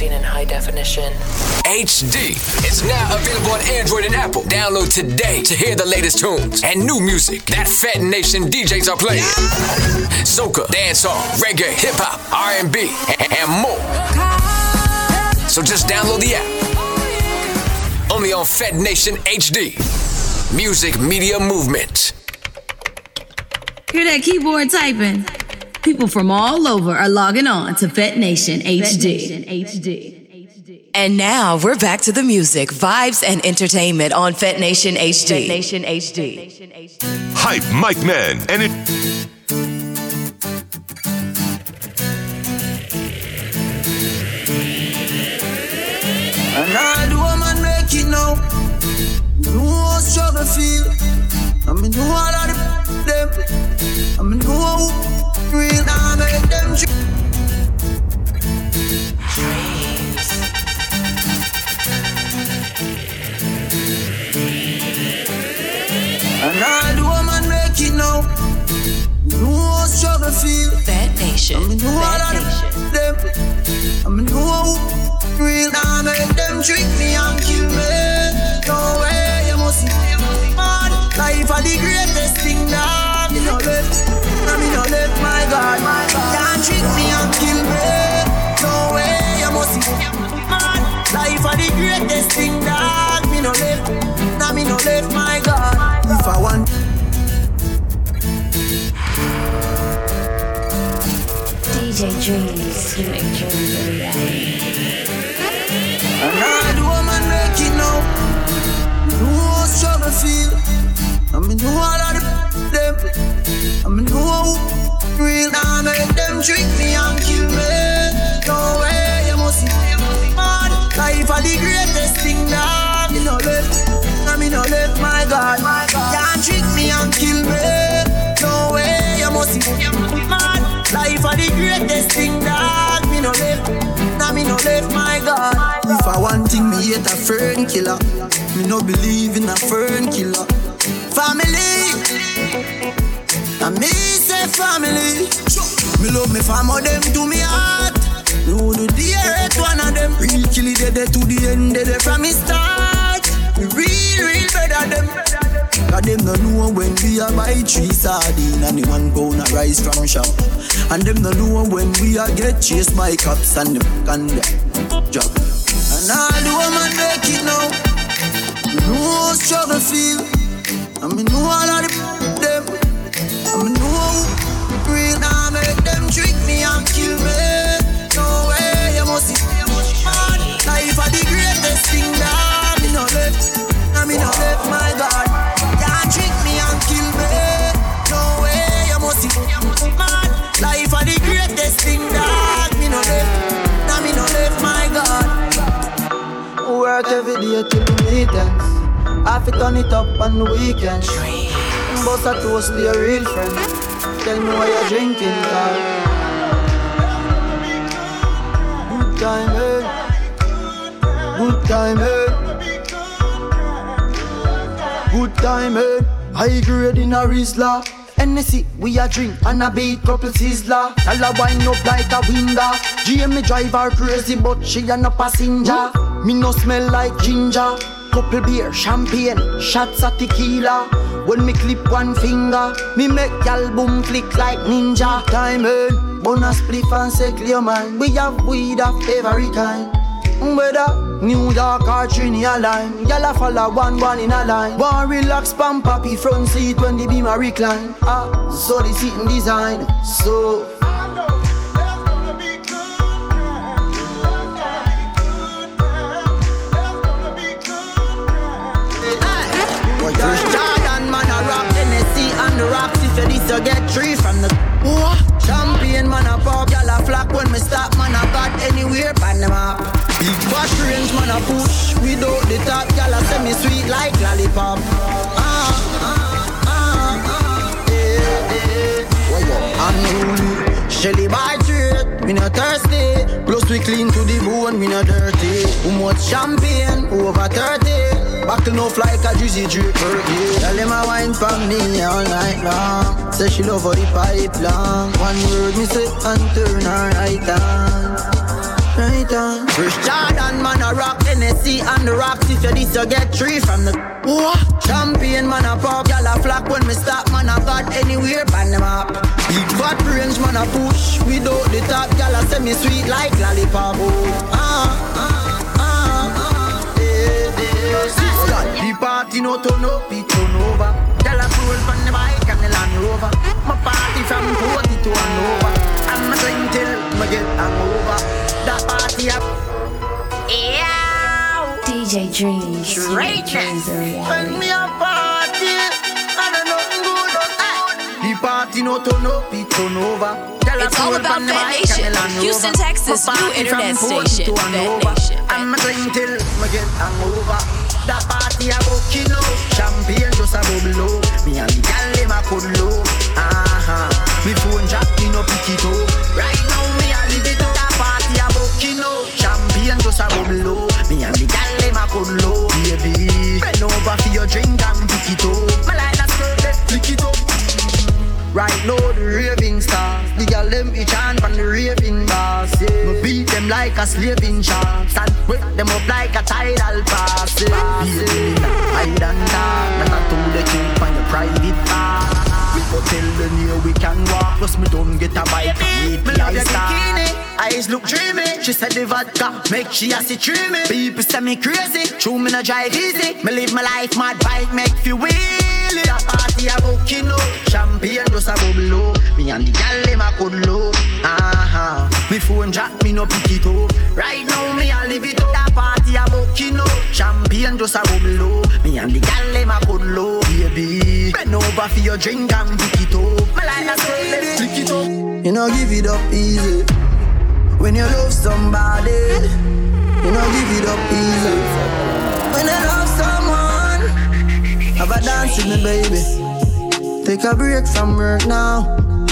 broadcasting in high definition. HD. It's now available on Android and Apple. Download today to hear the latest tunes and new music that Fete Nation DJs are playing. Soca, dancehall, reggae, hip hop, R&B, and more. So just download the app. Only on Fete Nation HD. Music Media Movement. Hear that keyboard typing? People from all over are logging on to Fete Nation HD. And now we're back to the music, vibes, and entertainment on Fete Nation HD. Nation HD. Hype Mike Man and it. And all the woman make it now. You know how struggle feel. I mean, know all of them. I mean, know how real now make them dream. And all the woman make it now. You know how struggle feel. Fete Nation. I know all of the them. I know how real now make them trick me and kill me. No way, you must mad. Life are the Dreams, you make dreams a reality. All the woman make now. Know how feel. I mean, know all of them. I mean, know how real now make them trick me and kill me. No way, you must see mad. Life are the greatest thing that me no left. I me no left, my God. Can't trick me and kill me. No way, you must see mad. Are the greatest thing that me no left. Now me no left, my God. If I want thing, me hate a fern killer. Me no believe in a fern killer. Family, and me say family. Me love me family, them to me heart. Me the hurt one of them. Real kill it dead to the end, dead from me start. Real, real better them. Cause them no know when we a buy three sardine and the one pound a rice from shop. And them no know when we a get chased by cops and them can job. And all the woman make it now. Me know how struggle feel. And me know all of the them. And me know real now make them trick me and kill me. No way, you must see. Life are the greatest thing that me no left. And me no left, my thing that me no left. And me no left, my God. Work every day till me meet ends. I fi turn it up on the weekends. Bust a toast to your real friend. Tell me why you're drinking, girl. Good time, eh? Good time, eh? Good time, eh? High grade in a Rizla. Hennessy, we a drink and a beat couple sizzler. Tell her wind up like a window. GM drive her crazy, but she a no passenger. Me no smell like ginger. Couple beer, champagne, shots of tequila. When me clip one finger, me make y'all boom click like ninja. Time in, bonus spliff and say clear man. We have weed of every kind. Whether New York or Trinidad line, y'all a follow one one in a line. One relax, pump happy front seat when the a recline. Ah, so the seating design. So First Jordan, man, a rock Tennessee and the rocks. If you this, you get three from the What? Champion, man, a pop, y'all a flock when me stop, man, I got anywhere, pan them up. Big bash range, man, a push without the top, y'all a semi sweet like lollipop. Ah, ah, ah, ah, eh, eh. Unruly, Shelly by trade, we not thirsty. Plus we clean to the bone, we not dirty. Who much champagne, over 30. Buckle off like a juicy drip yeah. Tell him I wine for me all night long Say she love for the pipe long One word me say and turn her right on right on. Jordan, man, a rock Tennessee and the rocks. If you this, you get three from the. What? Champion, man, a pop, y'all a flock when me stop, man, I got anywhere, pan them up. Big fat range, man, a push. Without the top, y'all a semi sweet like lollipop. Oh, ah, ah, ah, ah, yeah, yeah. The party no turn up, it turn over. Y'all a roll from the bike and the Land Rover. My party from 40 to Hanover. I'm a drink till me get hangover. That party up. Yeah. DJ Dreamz. you make dreams a When reality. me a party, and I nothing good on The party no turn up, it turn over. It's all about from Fete Nation. and the Land Houston, Texas, new internet station. to Fete Nation, I'm a drink till me get hangover. That party a bucking up, champagne just a bubble up. Me and the gal them a cuddle up. Uh-huh. Me phone me pick it up. Right now me a live it up. That party a up, a bubble up. Me and the gal a up, baby. Over for your drink and pick it up. Me that skirt, let's it up. Right now the raving stars The from the raving bars. Me beat them like a slaving whip them up like a tidal pass yeah. Baby, hide and Not a two the keep on your private part Go tell the near we can walk Plus me don't get a bike Me love your bikini. Eyes look dreamy. She said the vodka make she a see dreamy. People say me crazy. True me no drive easy. Me live my life mad bike make feel wheelie. A party a booking up Champagne just a bubble. Up Me and the gal them a cuddle. Up uh-huh. Me phone jack me no pick it up. Right now me a live it up. That party a booking up Champagne just a bubble. Up Me and the gal them a cuddle. Bend over for your drink and pick it up that girl let's flick it up You know give it up easy When you love somebody You know give it up easy When you love someone Have a dance with me baby Take a break from work now.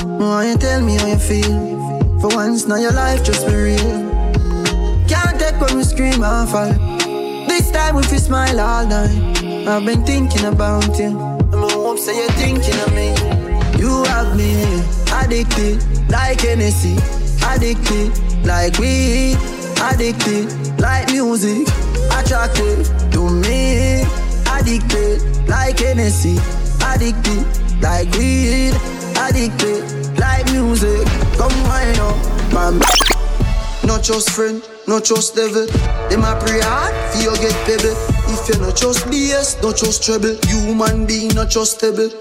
Why you tell me how you feel? For once, now your life just be real. Can't take when we scream and fall. This time we feel smile all night. I've been thinking about you. Hope say you're thinking of me. You have me addicted like Hennessy, addicted like weed, addicted like music, attracted to me, addicted like Hennessy, addicted like weed, addicted like music. Come wind up, man. Not just friend, not just devil. Them a pray hard you get pebble. If you not just BS, not just treble. Human being not just stable.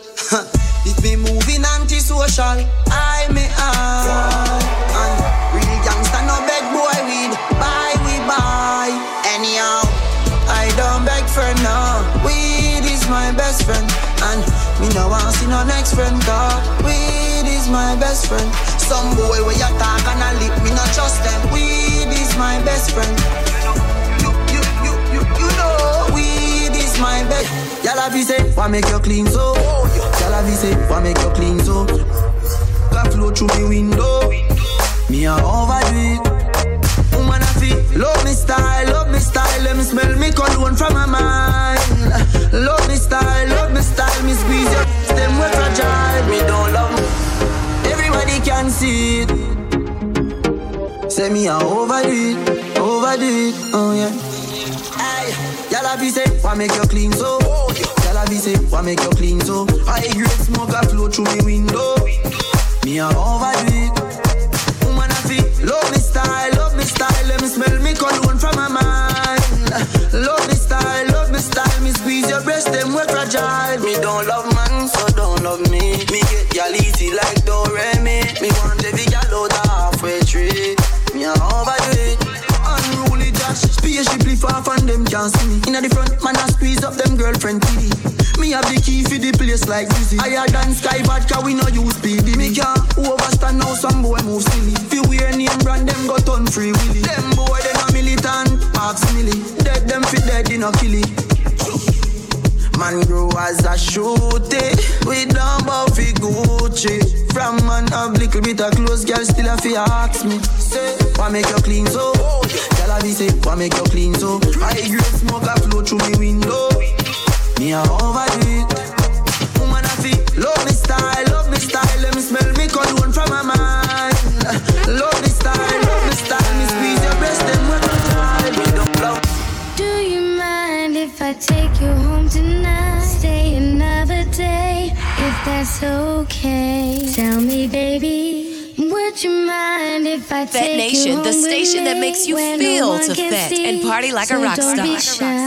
it be moving antisocial. I may I. And real gangsta no beg boy weed. Buy we buy. Anyhow, I don't beg friend now. Weed is my best friend. And me no want see no next friend car. Weed is my best friend. Some boy where you talk and a lip, me not trust them. Weed is my best friend. Is my best. Y'all have say, why make you clean so? Y'all have say, why make you clean so? Got flow through the window. Me a overdo it. Woman I feel Love me style, love me style Let me smell me cologne from my mind Love me style, love me style Me squeeze your them way fragile Me don't love me Everybody can see it Say me a overdo it Overdo it, oh yeah Hey, y'all have say, why make you clean so? Y'all have say, why make you clean so? High grade smoke a flow through me window. Me a overdo it. Woman I feel Love me style, love me style. Let me smell me cologne from my mind. Love me style, love me style. Me squeeze your breast, them way fragile. Me don't love man, so don't love me. Me get y'all easy like Doremi Me want every off and them can't see me. Inna the front, man I squeeze up them girlfriend TV Me have the key for the place like Dizzy. Higher than Sky Vodka, we no use PD Me can't overstand now some boy move silly. You wear name brand, them go turn free willy. Them boy, they no militant, Parks Millie. Dead them fit dead, they no kill it Man grow as a shooty. We don't fi Gucci. From man have little bit of clothes Girl still a fi ask me. Say, why make you clean so? Girl a be say, why make you clean so? High grade smoke a flow through me window. Me a overdo it. Woman a fi love me that's okay. Tell me, baby, would you mind if I Fet take Nation, you home the station that makes you feel no to fet and party like a So rock don't be star.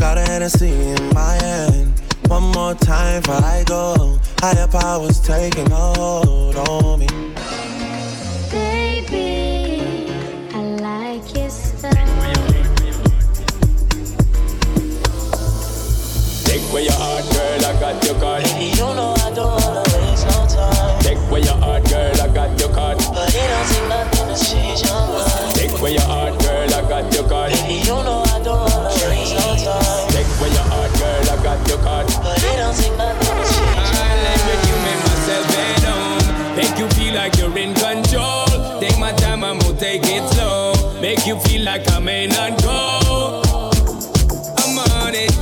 Got a Hennessy in my hand. One more time before I go. Higher powers taking a hold on me. Baby, I like your style. Take away your heart, girl, I got your card. Baby, You know I don't wanna waste no time. Take away your heart, girl, I got your card. But it don't take nothing to change your mind. Take away your heart, girl, I got your card. You feel like I may not go. I'm on it.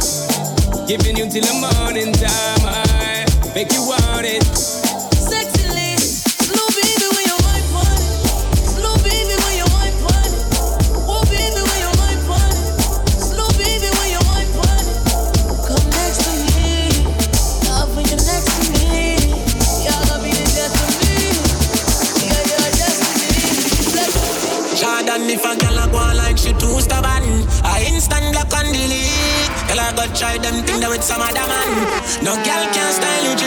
Giving you till the morning time. I make you try them thing that with some other man. No girl can style you, G.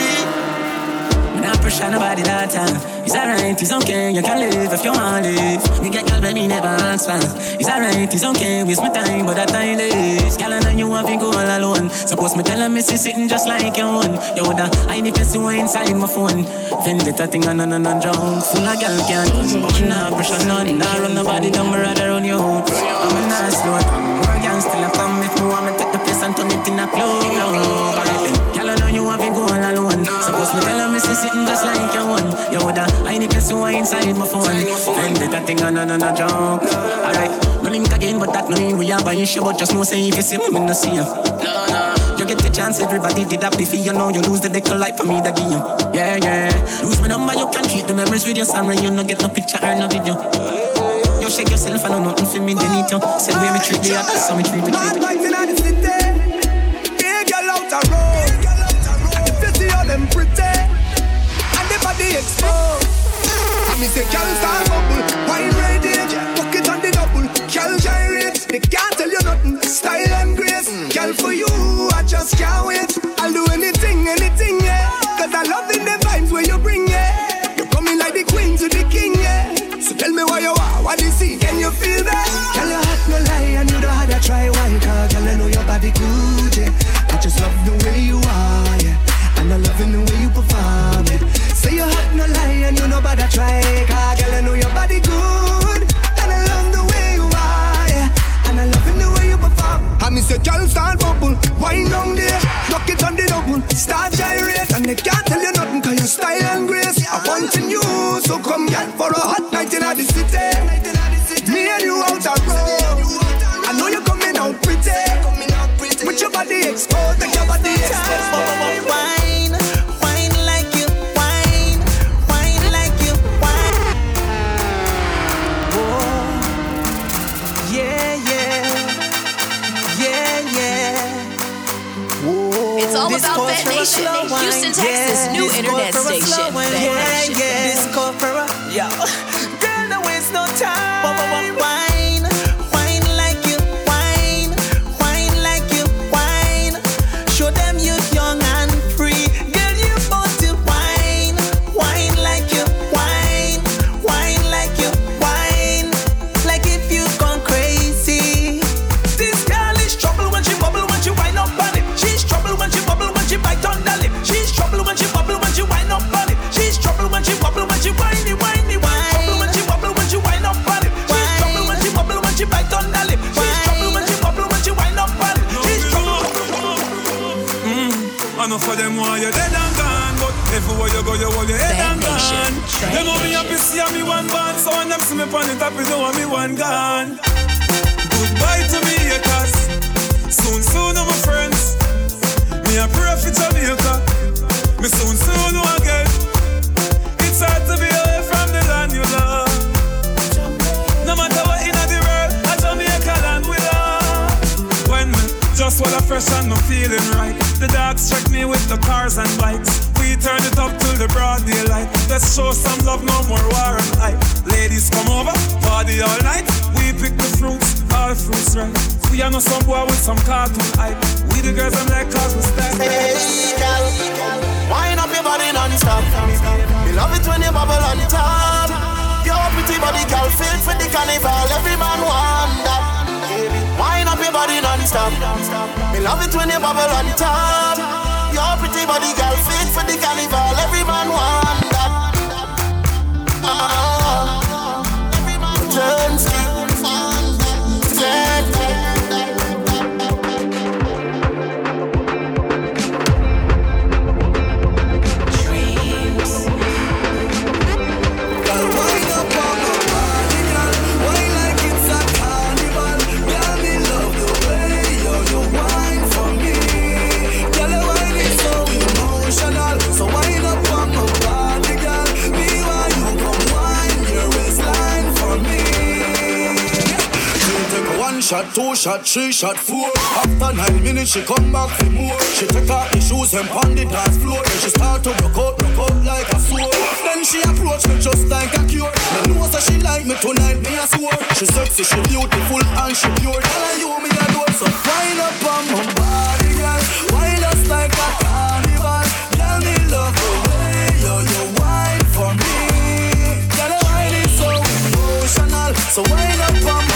Me not pressure nobody that time. It's alright, it's okay, you can live if you want to live. Me get girl, baby, never ask for. It's alright, it's okay, waste my time, but that time is. Girl, I know you want to go all alone. Suppose me tell her, me see sitting just like your own. You woulda, I need to see inside my phone. Vendetta thing on and on and drown. Full of girl can't but me not pressure none. Nah run nobody down, me rather run you out. I'm a nice girl still a come if me want me take the place and turn it in a club. Girl, I know you want to go all alone. Suppose me tell her, me see sitting just like your own. You woulda, I need to see what inside my phone. Vendetta thing on and on and drown. Alright, no link again, but that no mean we are buying shit, but just know say if you see me, me no see you. You get the chance, everybody did that before you know you lose the decal life for me, the game. Yeah, yeah. Lose my number, you can keep the memories with your son when you no get no picture or no video. You shake yourself, I know nothing for me, they need you. Say where we treat the other, so we treat the Bad vibes inna the city. Big girl out a road. And you see how them pretty, and the body exposed. And me say, girl start bubble, wine fuck it on the double. Girl gyrate, they can't tell you nothing. Style and grace, girl for you, I just can't wait. I'll do anything, anything, yeah. Cause I love in the vibes where you bring, yeah. You're coming like the queen to the king, yeah. Tell me why you are, what you see, can you feel that? Girl, you hot, no lie, and you don't have to try wine, cause girl, I know your body good, yeah. I just love the way you are, yeah. And I love the way you perform, yeah. Say you hot, no lie, and you know about to try, cause girl, I know your body good. Me say, girl, start bubble, wine down there, knock it on the double, start gyrate, and they can't tell you nothing, cause your style and grace, I want you, so come get for a hot night in the city. All This about calls Fet for a Nation. Houston, Texas' Yeah. new internet calls for a slow station. wine. Fet Yeah, Nation. yeah. This call for a yo. You hold your head and gone. You know me happy see me one band, so when them see me on the top, you know me one gone. Goodbye to me haters. Soon, soon, my friends. Me a pray for Jamaica. Me soon, soon, again. It's hard to be away from the land you love. No matter what in the world, a Jamaica land we love. When me just while I fresh and no feeling right, the dogs check me with the cars and bikes. We turn it up till the broad daylight. Let's show some love, no more war and hype. Ladies come over, party all night. We pick the fruits, all fruits right. We are no some boy with some cartoon hype. We the girls I'm like cause we style. Hey, girl, wind up your body non-stop. Me love it when you bubble on top. Your pretty body, girl, fit for the carnival. Every man want that. Wind up your body non-stop. Me love it when you bubble on top. Your pretty body, girl, fit two shot, three shot, four. After nine minutes, she come back for more. She take off the shoes and pound the dance floor. Then she start to rock out, rock out like a sword. Then she approach me just like a cure. Me know that she like me tonight, me a swore. She sexy, she beautiful and she pure. Tell her you me a do so. Wind up on my body, girl. Wind us like a carnival. Girl, me love the way you you wine for me. Girl, the wine is so emotional. So wind up on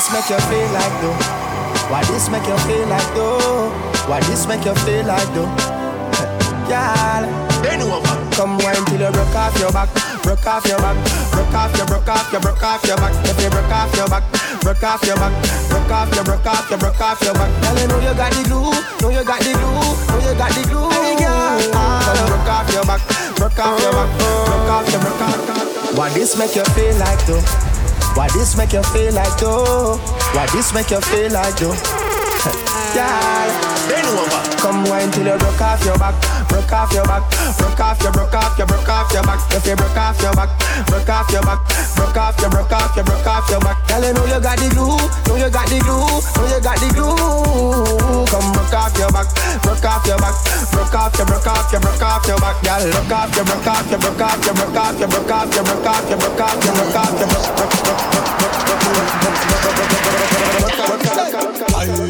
this make you feel like though? Why this make you feel like though? Why this make you feel like though? Girl, come wine till you broke off your back, broke off your back, broke off your, broke off your, broke off your back. If you broke off your back, broke off your back, broke off your, broke off your, broke off your back. Girl, you know you got the glue, know you got the glue, know you got the glue. Hey girl, come broke off your back, broke off your back, broke off your, broke off. Why this make you feel like though? Why this make you feel like though? Why this make you feel like though? Girl. Come wine till you broke off your back, broke off your back, broke off your, broke off your, broke off your back. If you broke off your back, broke off your back, broke off your, broke off your, broke off your back. Girl, you know you got the glue, know you got the glue, know you got the glue. Come broke off your back, broke off your back, broke off your, broke off your, broke off your back. Girl, broke off your, broke off your, broke off your, broke off your, broke off your, broke off your, broke off your, broke off your, I born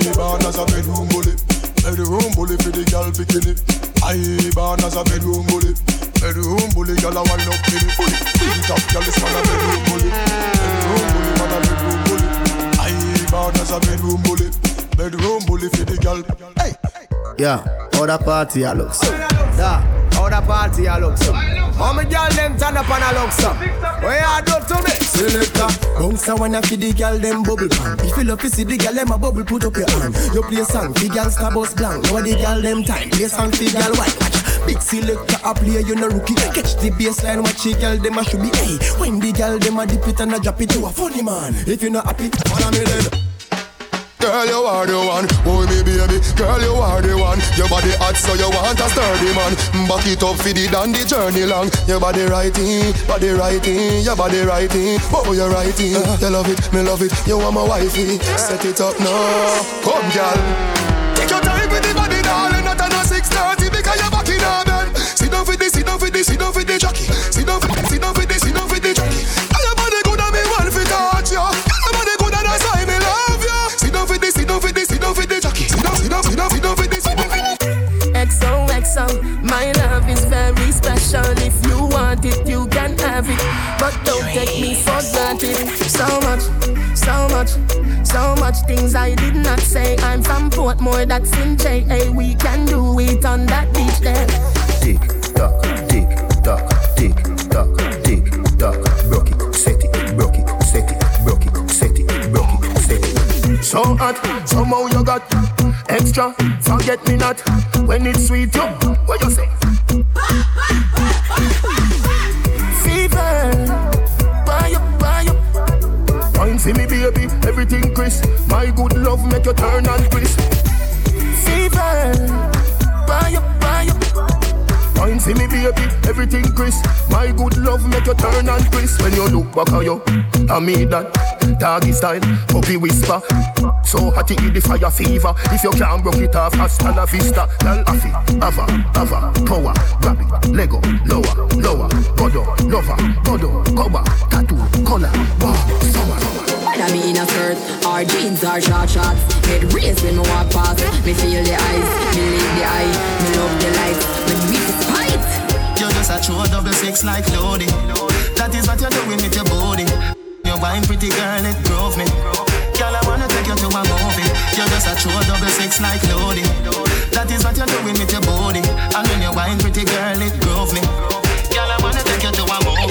as a bedroom bully, bedroom bully for the girl bikini. I born as a bedroom bully, bedroom bully, girl a wind up in it. Big top girl is man a bedroom bully, bedroom bully, man a bedroom bully. I born as a bedroom bully, bedroom bully for the girl. Hey, Yeah, how the party a looks. Yeah, how the party a looks. How me girl them turn up and a looks up. What you do to me? Selector, bounce a wanna feed the girl them bubble pan. If you love to see the girl them a bubble, put up your hand. You play song, the girl star bus blank. Now the girl them time, play song, the girl white. Watch. Big selector a play, you no rookie. Catch the baseline, watch the girl them a should be. Hey, when the girl them a dip it and a drop it, you a funny man. If you not happy, follow me then. Girl, you are the one. Oh, me baby. Girl, you are the one. Your body hot, so you want a sturdy man. Back it up for the down the journey long. Your body righty, body righty, your body righty. Oh, you righty. Uh, you love it, me love it. You want my wifey. Set it up now. Come, girl. Take your time with the body, darling. Not on a 630 because you're back in a bed. Sit down for this, sit down for this, sit down for the jockey. Sit down for this, sit down for this, this, sit down for the jockey. Sit down, sit down, sit down, sit down for this, sit down for this. XOXO, my love is very special. If you want it, you can have it. But don't take me for granted. So much, so much, so much things I did not say. I'm from Portmore, that's in JA. We can do it on that beach there. Tick tock, tick tock, tick So hot, somehow you got extra. Forget me not when it's sweet. Yo, what you say? Fever, buy up, buy up. Wine for me, baby, everything crisp. My good love make you turn and crisp. Fever, buy up, buy up. Wine for me, baby, everything crisp. My good love make you turn and crisp. When you look back at you, I mean that doggy style, puppy whisper. So hot it the fire fever. If you can't broke it off, hasta la vista. Girl, afi, ava, ava, power, grab it, Lego, lower, lower, godo, lover, godo, cover, tattoo, color, wow, summer. Whether me in a skirt or jeans or short shorts Head raised when me walk past Me feel the eyes, me live the eye Me love the light, fight You're just a true double six like Lodi. That is what you're doing with your body. You're wine pretty girl, it drove me. Girl, I wanna take you to a movie. You're just a true double six like Lodi. That is what you're doing with your body. And when you're wine pretty girl, it drove me. Girl, I wanna take you to a movie.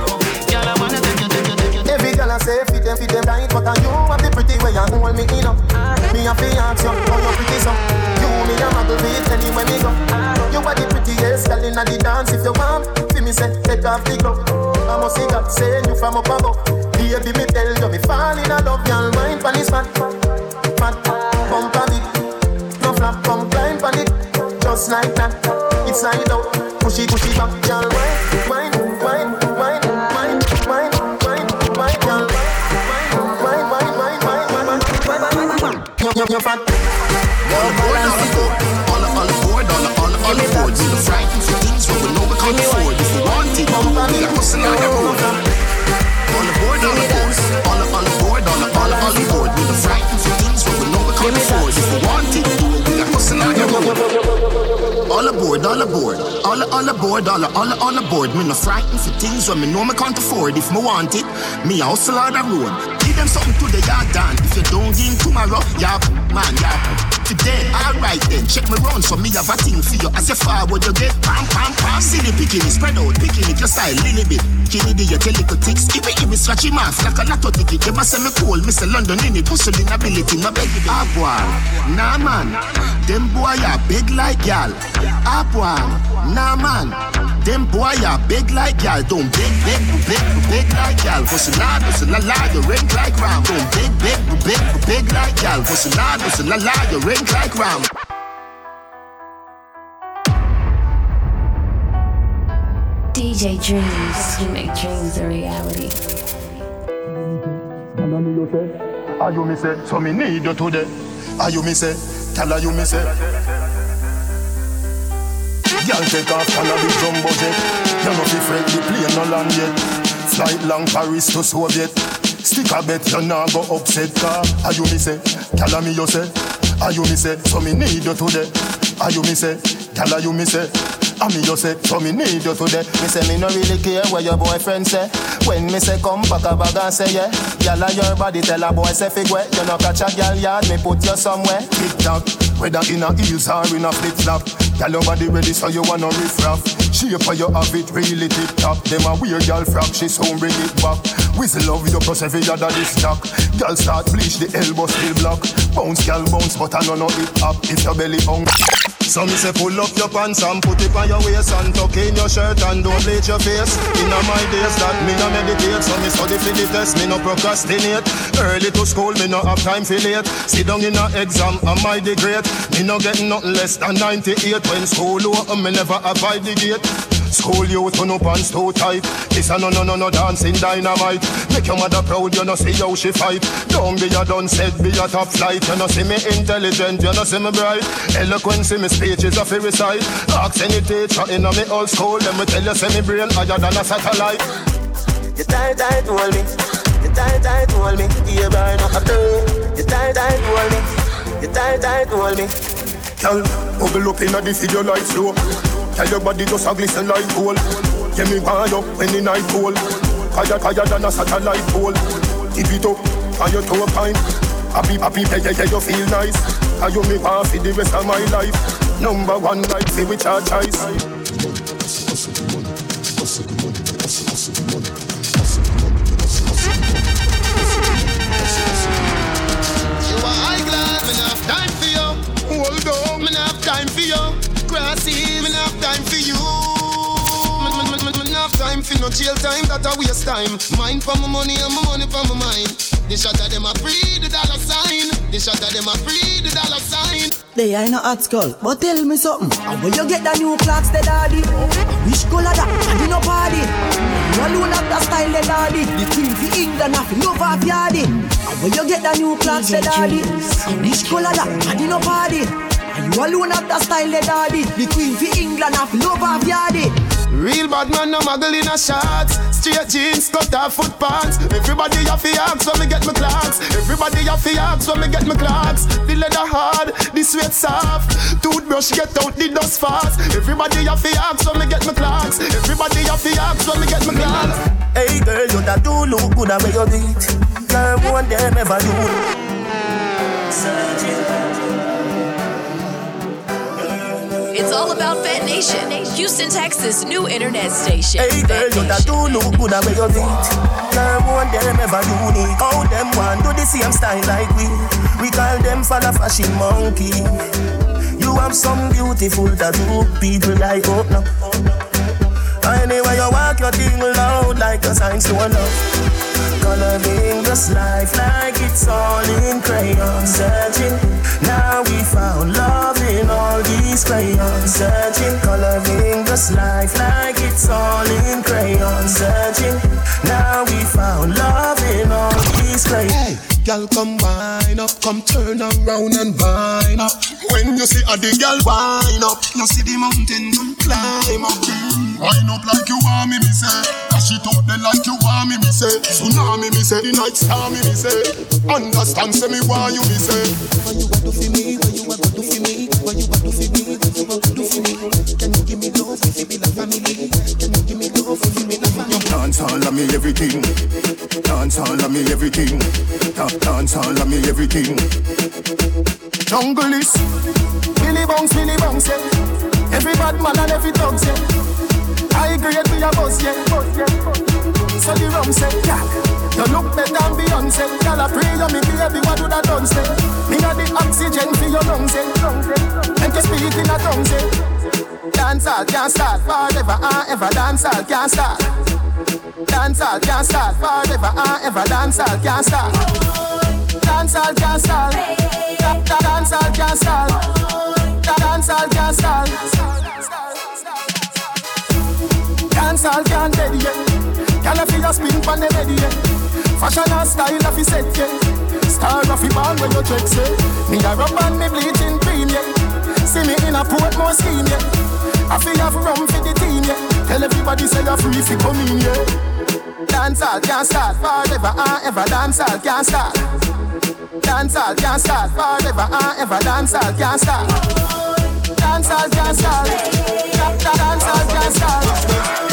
Say fit them, fit them right, but I you have the pretty way you hold me in up. Me a fi you, how you pretty so? You me a muggle with anywhere me go. You are the prettiest girl inna the dance. If you want, fi me say take off the glove. I must see God send you from up above. Baby, me tell you me fall in love. Girl, mind pon this fat, fat, pump on it. No flap, come climb pon it, just like that. It's side out, push it, push it back, girl. Wine, fat. All aboard, all aboard, all all aboard, all all all aboard. We the frightened for things what we know we can't afford. If we want it, we got hustle on the road. All aboard, all aboard, all all aboard, all all all aboard. We the frightened for things what we know we can't afford. If we want it, we got hustle on the road. All aboard, all aboard, all all aboard, all all all aboard. Me no frightened for things when me know me can't afford. If me want it, me hustle on the road. Give them something to the yard done. If you don't give tomorrow, yeah, man, yeah. Today, alright then, check me round so me have a thing for you. As you forward, you get pam pam pam. See the picking spread out, picking it, your style, little bit. Kenny, do you tell little ticks? If it, if it scratch him like a lotto ticket, you must say me cool, Mr. London in it, hustling ability, my baby. Ah, nah man, them boy are big like y'all. Ah, nah man. Them boy are big like y'all, don't big, big, big, big like y'all. Hustle hard, hustle la la, you ring like round. Don't big, big, big, big like y'all. Hustle hard, hustle la la, you ring like round. DJ Dreamz, you make dreams a reality. And then you say, are you me say, so me need you today. Are you me say, tell her you me say. Girl take off big jumbo jet. You know fi fret the plane no land yet. Flight long Paris to Soviet. Stick a bet you nah go upset car. Are you me say, tell me you say. Are you me say, so me need you today. Are you me say, tell you me say. I me you say, so me need you today. Me say me no really care what your boyfriend say. When me say come back a bag and say yeah. Gyal your body tell a boy say fig wet. You no catch a gyal yard, me put you somewhere. Tick tock, whether in a heels or in a flip flop. Gyal your body ready so you wanna riff raff. Shape for you have it really tip top. Them a weird gyal frack, she soon bring it back. Whistle love you plus every other this stock. Gyal start bleach the elbow still block. Bounce gyal bounce but I know no hip hop if your belly hung. So me say pull up your pants and put it on your waist and tuck in your shirt and don't bleach your face. Inna my days that me no meditate, so me study for the test, me no procrastinate. Early to school, me no have time for late. Sit down in a exam, am I the great? Me no get nothing less than 98 when school over, me never avoid the gate. School youth on no pants too tight. This a no no no no dancing dynamite. Make your mother proud, you know see how she fight. Don't be a done said, be a top flight. You know see me intelligent, you know see me bright. Eloquence in me speech is a free recite. Ask any teacher in a me old school, let me tell you, say me brain higher than a satellite. You tight tight hold me. You tight tight hold me. You burn up a turn. You tight tight hold me. You tight tight hold me. Girl, bubble up inna the video light slow. Tell your body just a glisten like gold. Give me one up when the night cold. Higher, higher than a satellite pole. Tip it up, and your toe pine. Happy, happy, yeah, yeah, yeah, you feel nice. And you me want for the rest of my life. Number one night, see which our choice. You are high class, me not have time for you. Hold on, me not have time for you. Grassy, me not have time for you. Have time for no jail time, that a waste time. Mine for my money and my money for my mind. The shot of them a free the dollar sign. The shot of them a free the dollar sign. They ain't a hot skull, but tell me something. And where you get the new clocks, the daddy? Which color that? And you no party. You alone have the style, the daddy. The queen for England, have love of yardy. And where you get the new clocks, the daddy? And which color that? And you no party. And you alone have the style, the daddy. The queen for England, have love of yardy. Real bad man, no muggle in a shots. Straight jeans, cut off foot pants. Everybody have to ask when me get my clocks. Everybody have to ask when me get my clocks. The leather hard, the sweat soft. Toothbrush get out the dust fast. Everybody have to ask when me get my clocks. Everybody have to ask when me get my clocks. Hey girl, you that do look good at where you beat. Girl, one them ever do. It's all about Fete Nation, Houston, Texas' new internet station. Hey girl, you that do look good at where you beat. Girl, one them ever unique. How them want do the same style like we? We call them follow fashion monkey. You have some beautiful tattoo, people like oh no. Anyway, you walk your thing loud like a sign to love. Coloring this life like it's all in crayon. Searching, now we found love in all these crayons. Searching, coloring this life like it's all in crayon. Searching, now we found love girl, come wine up, come turn around and wine up. When you see a the girl wine up, you see the mountain come climb up. Wine up like you want me, me say. Dash it out there like you want me, me say. Tsunami, me say. The night star, me, me say. Understand, say me why you, me say. Why you want to for me? Why you want to for me? Why you want to for me? What you want to for me? Can you give me love if you be like family? All of me everything. Dance all of me everything. Da- Dance all of me everything. Jungle is Billy Bounce, Billy Bounce, yeah. Every bad man and every dog, yeah. High grade we a boss, yeah. So the rum say, yeah. You look better than Beyonce. Girl, I pray you me baby, what do that done say? Me got the oxygen for your lungs, yeah. And you speak in a tongue, say. Dance all can't start forever and ever. Dance all can't start. Dance all can't start forever and ever. Dance all can't start. Dance all can't start. Da- da- Dance all can't start. Da- Dance all can't start. Dance all can't dead yet. Girl, I feel your spin pon the ready yeah. Fashion and style of set yeah. Star of the ball when you check say. Me a rub and me bleaching green yeah. See me in a Portmore scheme yeah. I feel have rum for the team yeah. Tell everybody say you're free fi come in yeah. Dance all can't start forever and ever. Dance all can't start. Dance all can't start forever and ever. Dance all can't start. Dance all can't start. Da- da- Dance all can't start.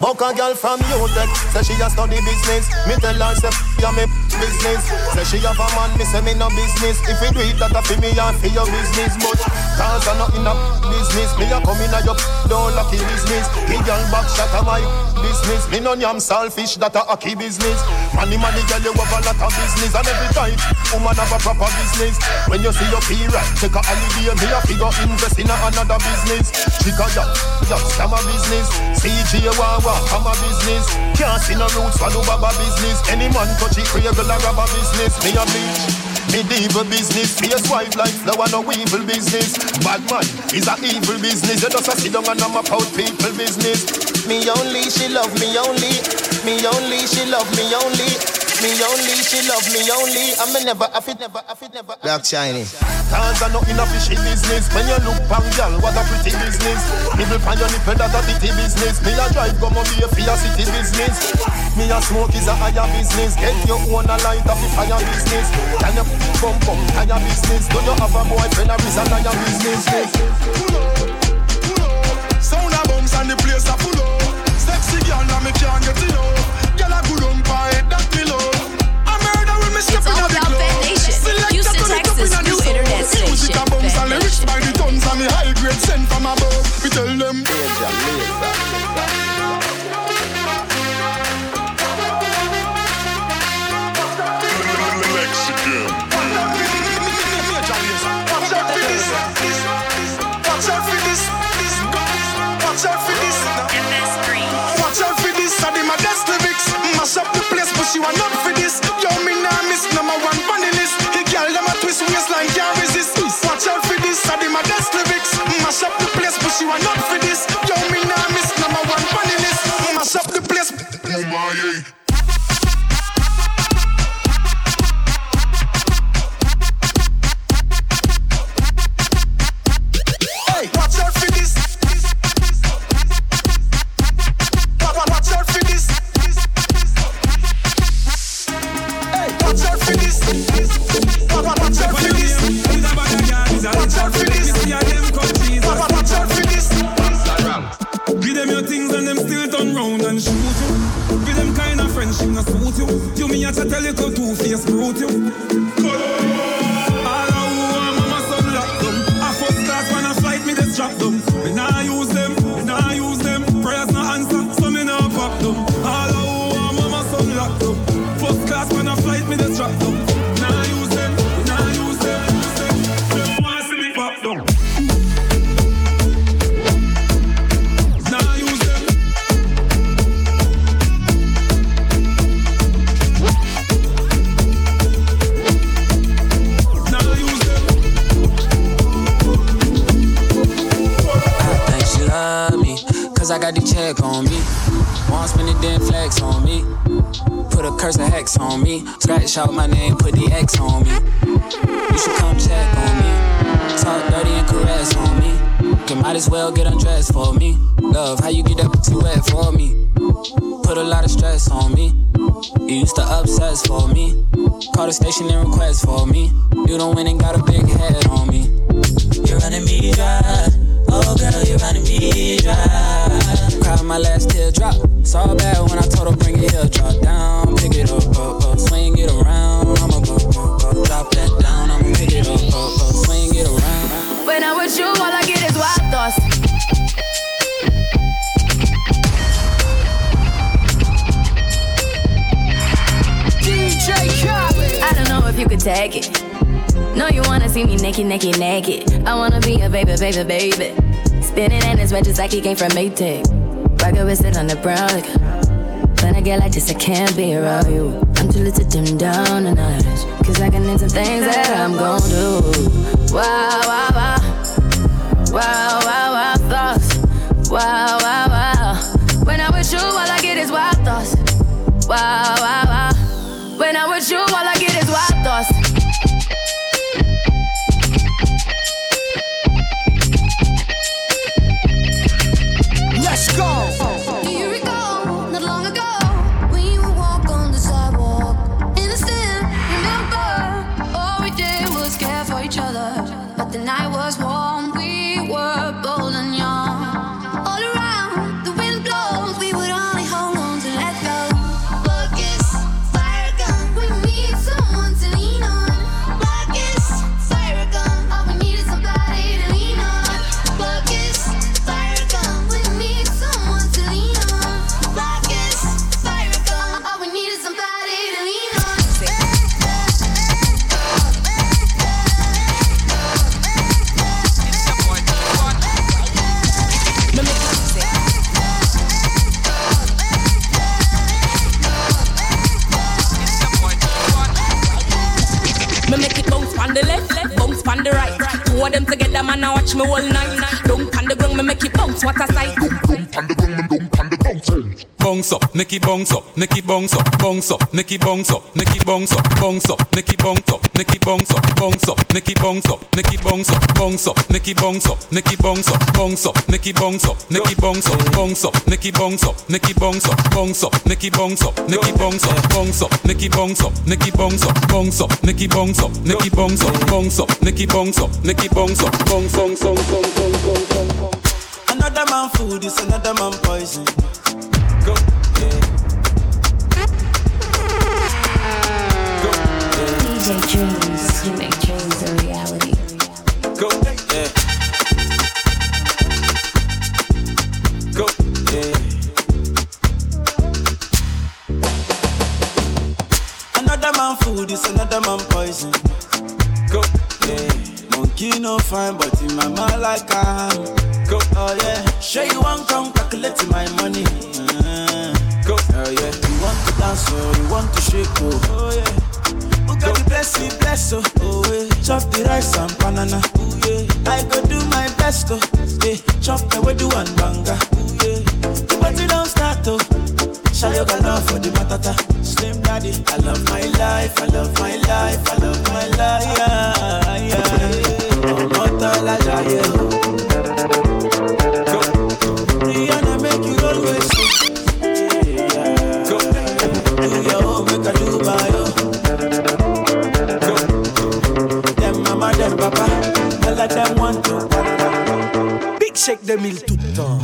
Buck a girl from UTech, eh? say she a study business. Me tell her say ya me business. Say she have a man, me say me no business. If we do it, that a fi me and fi your business. But cause I not in a business, me a come in a your don't lucky business. Me girl back shot a my business. Me no yam selfish, that a aki business. Money, money, girl, you have a lot of business, and every time woman have a proper business. When you see your period, take a holiday, me a figure invest in a another business. Chica, ya, ya, scam a business. CG, wawa, I'm a business. Can't see no roots for no baba business. Any man touch it, a rubber business. Me a bitch. Medieval business, face wife like flower, no evil business. Bad man is a evil business. You just a sit down and I'm about people business. Me only, she love me only. Me only, she love me only. Me only, she love me only. I'm never, I fit never, I fit never. Black shiny. Cause I know in a fishy business. When you look pan girl, what a pretty business. Nibble pan your nipple, that a bitty business. Me a drive go mo be a for your city business. Me a smoke is a higher business. Get your own a light up if fire business. Can you bum bum higher business? Do you have a boyfriend or is a higher business? Sound a bounce and the place a full up. Sexy girl, now me can't get enough. Girl a good It's in all the about club. Nation. Select Houston, that up Texas, the new soul. internet Music station, a bounce and lyrics by the tons and me high grade sent from above. We tell them. Watch a baby. Spinning in his just like he came from Maytag. Rocket with it on the brown. Like, when I get like this, I can't be around you. I'm too little to dim down a notch. Cause I can into things that I'm gon' do. Wow, wow, wow. Wow, wow, wow, thoughts. Wow, wow, wow. When I'm with you, all I get is wild thoughts. Wow, wow, wow. When I'm with you, all I get is wild thoughts. Bounce. What a sight. Bounce up, it bounce up, it bounce up, bounce up, it bounce up, it bounce up, bounce up, it bounce up, it bounce up, bounce up, it bounce up, it bounce up, bounce up, it bounce up, it bounce up, bounce up, it bounce up, it bounce up, bounce up, it bounce up, it bounce up, bounce up, it bounce up, it bounce up, bounce up, it bounce up, it bounce up, bounce up, it bounce up, it bounce up, bounce up, it bounce up, it bounce up, bounce, bounce, bounce, bounce, bounce, bounce. Another man food is another man poison. Go, yeah. DJ Dreamz, you make dreams a reality. Go, yeah. Go, yeah. Another man food is another man poison. Go, yeah. Monkey no fine, but in my mind like I am. Go, oh yeah. Sure you want come calculate my money. Uh, go, oh yeah. You want to dance, oh, you want to shake, oh, oh yeah. Who got the blessing, bless, oh, oh yeah. Chop the rice and banana, oh yeah. I go do my best, oh, yeah. Chop the way do and banga, oh yeah. The party don't start, oh. Shall you got love for the matata? Slim daddy, I love my life, I love my life, I love my life, yeah, yeah. Die, Rihanna make you always. Do your own, make I do my own. Mama, them papa, of them want to. Big shake de mille tout le temps.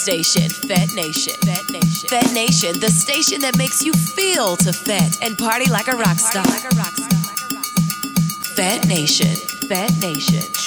station, Fete Nation. Fete Nation. Fete Nation, the station that makes you feel to fat and party like a rock star. Fete Nation. Fete Nation.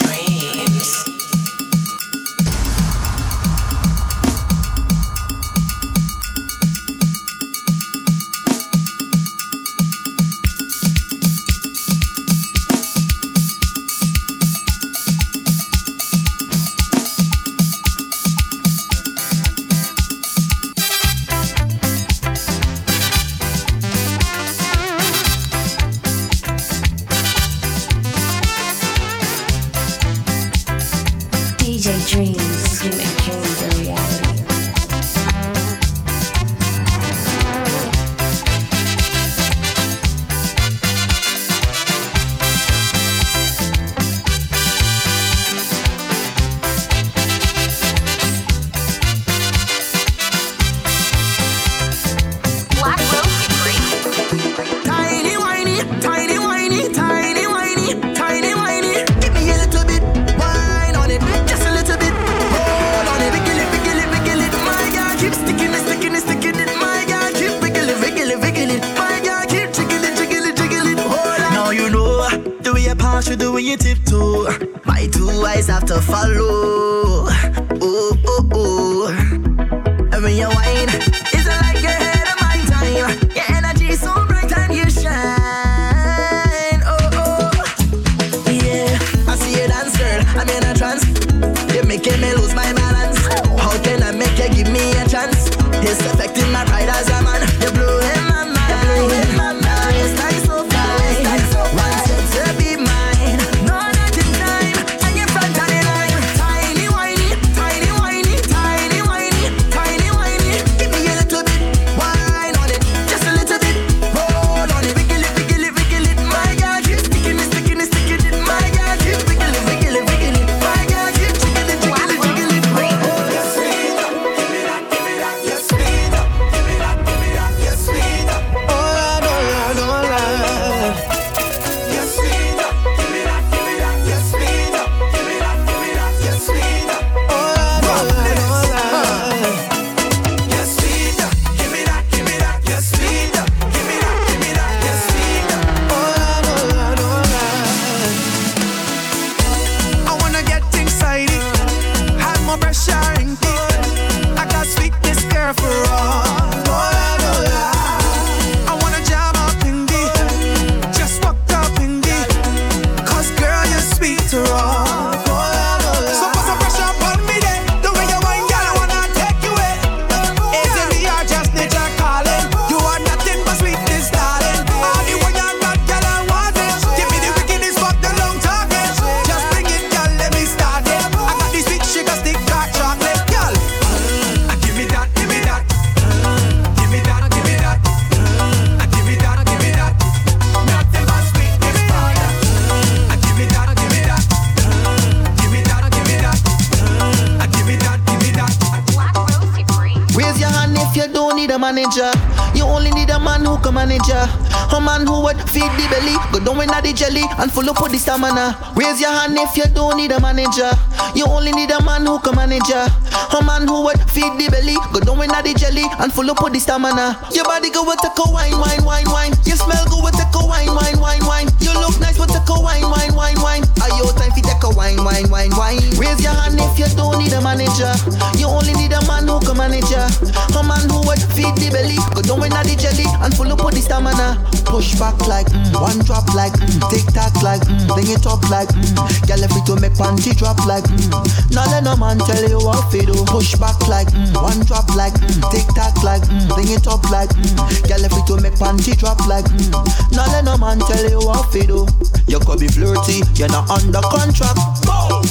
Up with. Raise your hand if you don't need a manager. You only need a man who can manage ya. A man who would feed the belly, go down in the jelly and full up with the stamina. Your body go with a wine, wine, wine, wine. You smell go with a wine, wine, wine, wine. You look nice with a wine, wine, wine, wine. Are you time for take a wine, wine, wine, wine? Raise your hand if you don't need a manager. You only need a man who can manage ya. A man who feed the belly, go down in the jelly and full up with the stamina. Push back like mm, one drop like mm, tick tock like mm, bring it up like mm. Girl, it to make panty drop like mm. Now let no man tell you what to do. Push back like mm, one drop like mm, tick tock like mm, bring it up like mm. Girl, it to make panty drop like mm. Now let no man tell you what to do. You could be flirty, you're not under contract.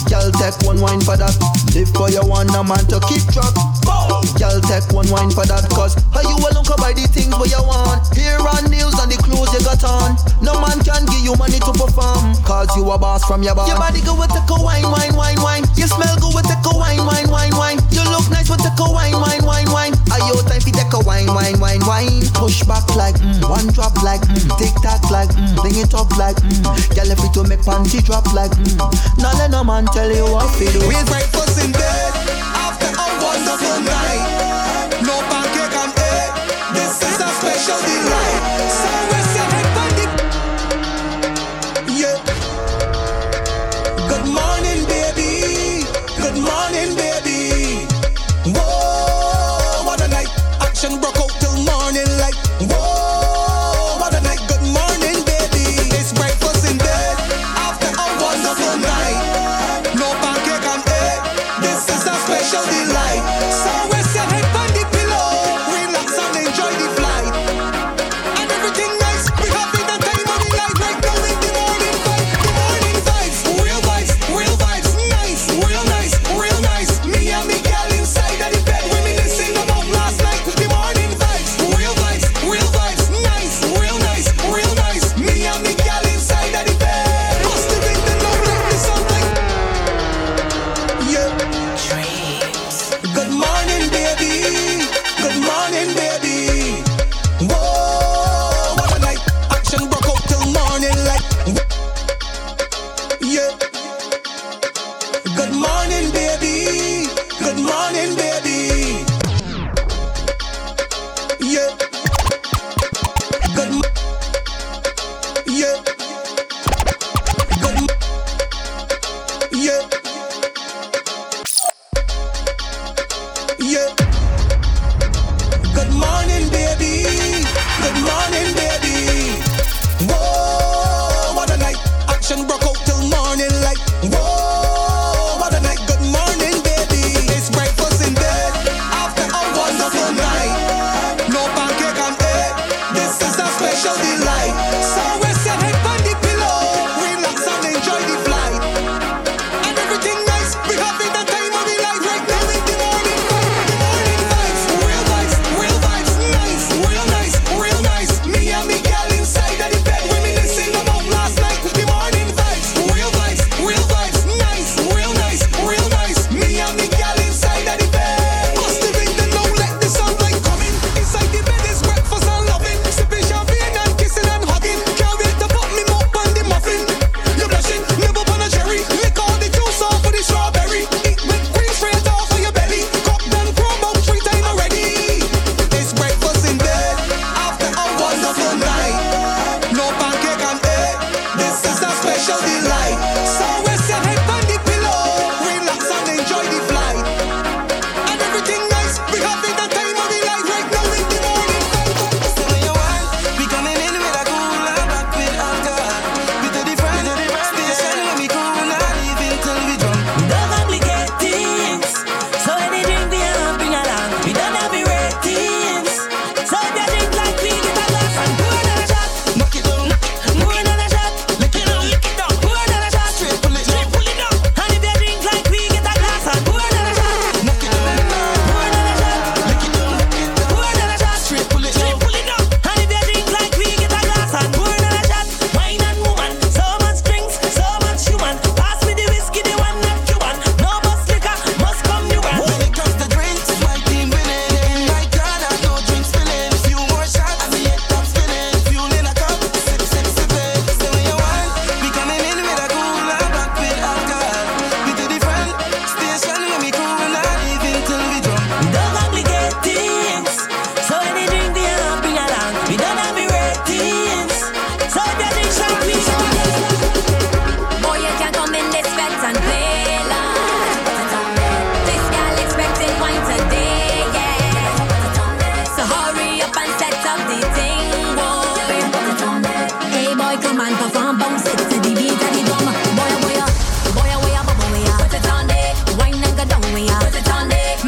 Girl, take one wine for that. Live for your one, a man to keep track. Girl, take one wine for that, cause how you alone can buy the things where you want. Here on nails and the clothes you got on. No man can give you money to perform, cause you a boss from your band. Your body go with take a wine, wine, wine, wine. You smell good with take a wine, wine, wine, wine. You look nice with take a wine, wine, wine, wine. Are you time for take a wine, wine, wine, wine? Push back like mm, one drop like mm, tick tock like mm, bring it up like mm. Girl, if it to make panty drop like mm. Now let no man tell you what to do. Raise breakfast in bed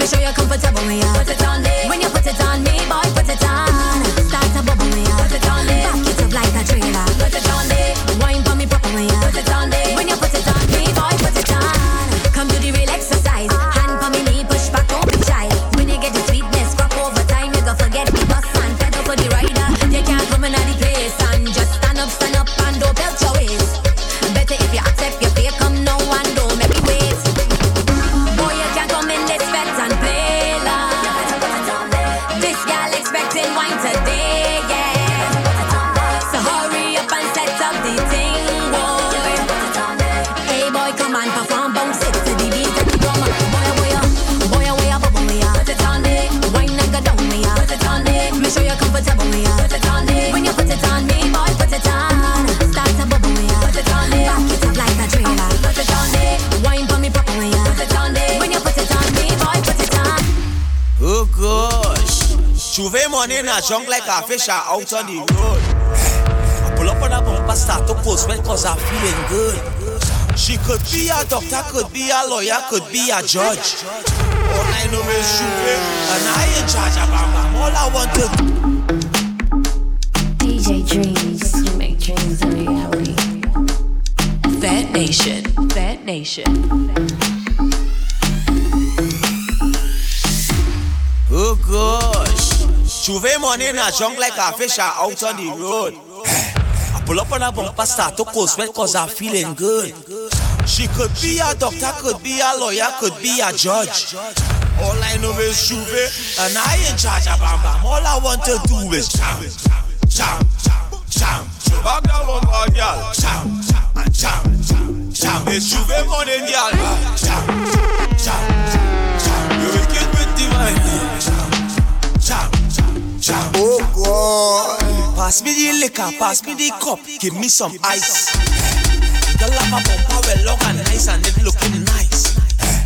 Make sure you're comfortable when you put it on me. When you put it on me, boy, put it on. Money in a junk like a fish are out on the road. I pull up on a bumper, start to post when cause I'm feeling good. She could be a doctor, could be a lawyer, could be a judge. All I know is Juve, and I in charge of Bam Bam. All I want to DJ Dreamz. You make dreams a reality. Fete Nation. Fete Nation. Oh Juve money in a junk like a fish are out on the road. I pull up on a bumper, start to post when cause I'm feeling good. She could be a doctor, could be a lawyer, could be a judge. All I know is Juve, and I in charge of Bam Bam. All I want to do is jam, jam, jam. Back down one more girl. Jam, and jam, jam. It's Juve money, girl. Jam, jam, jam. Oh God. Pass me the liquor, pass me the cup, give me some ice. Girl have a bumper well long and nice and it looking nice.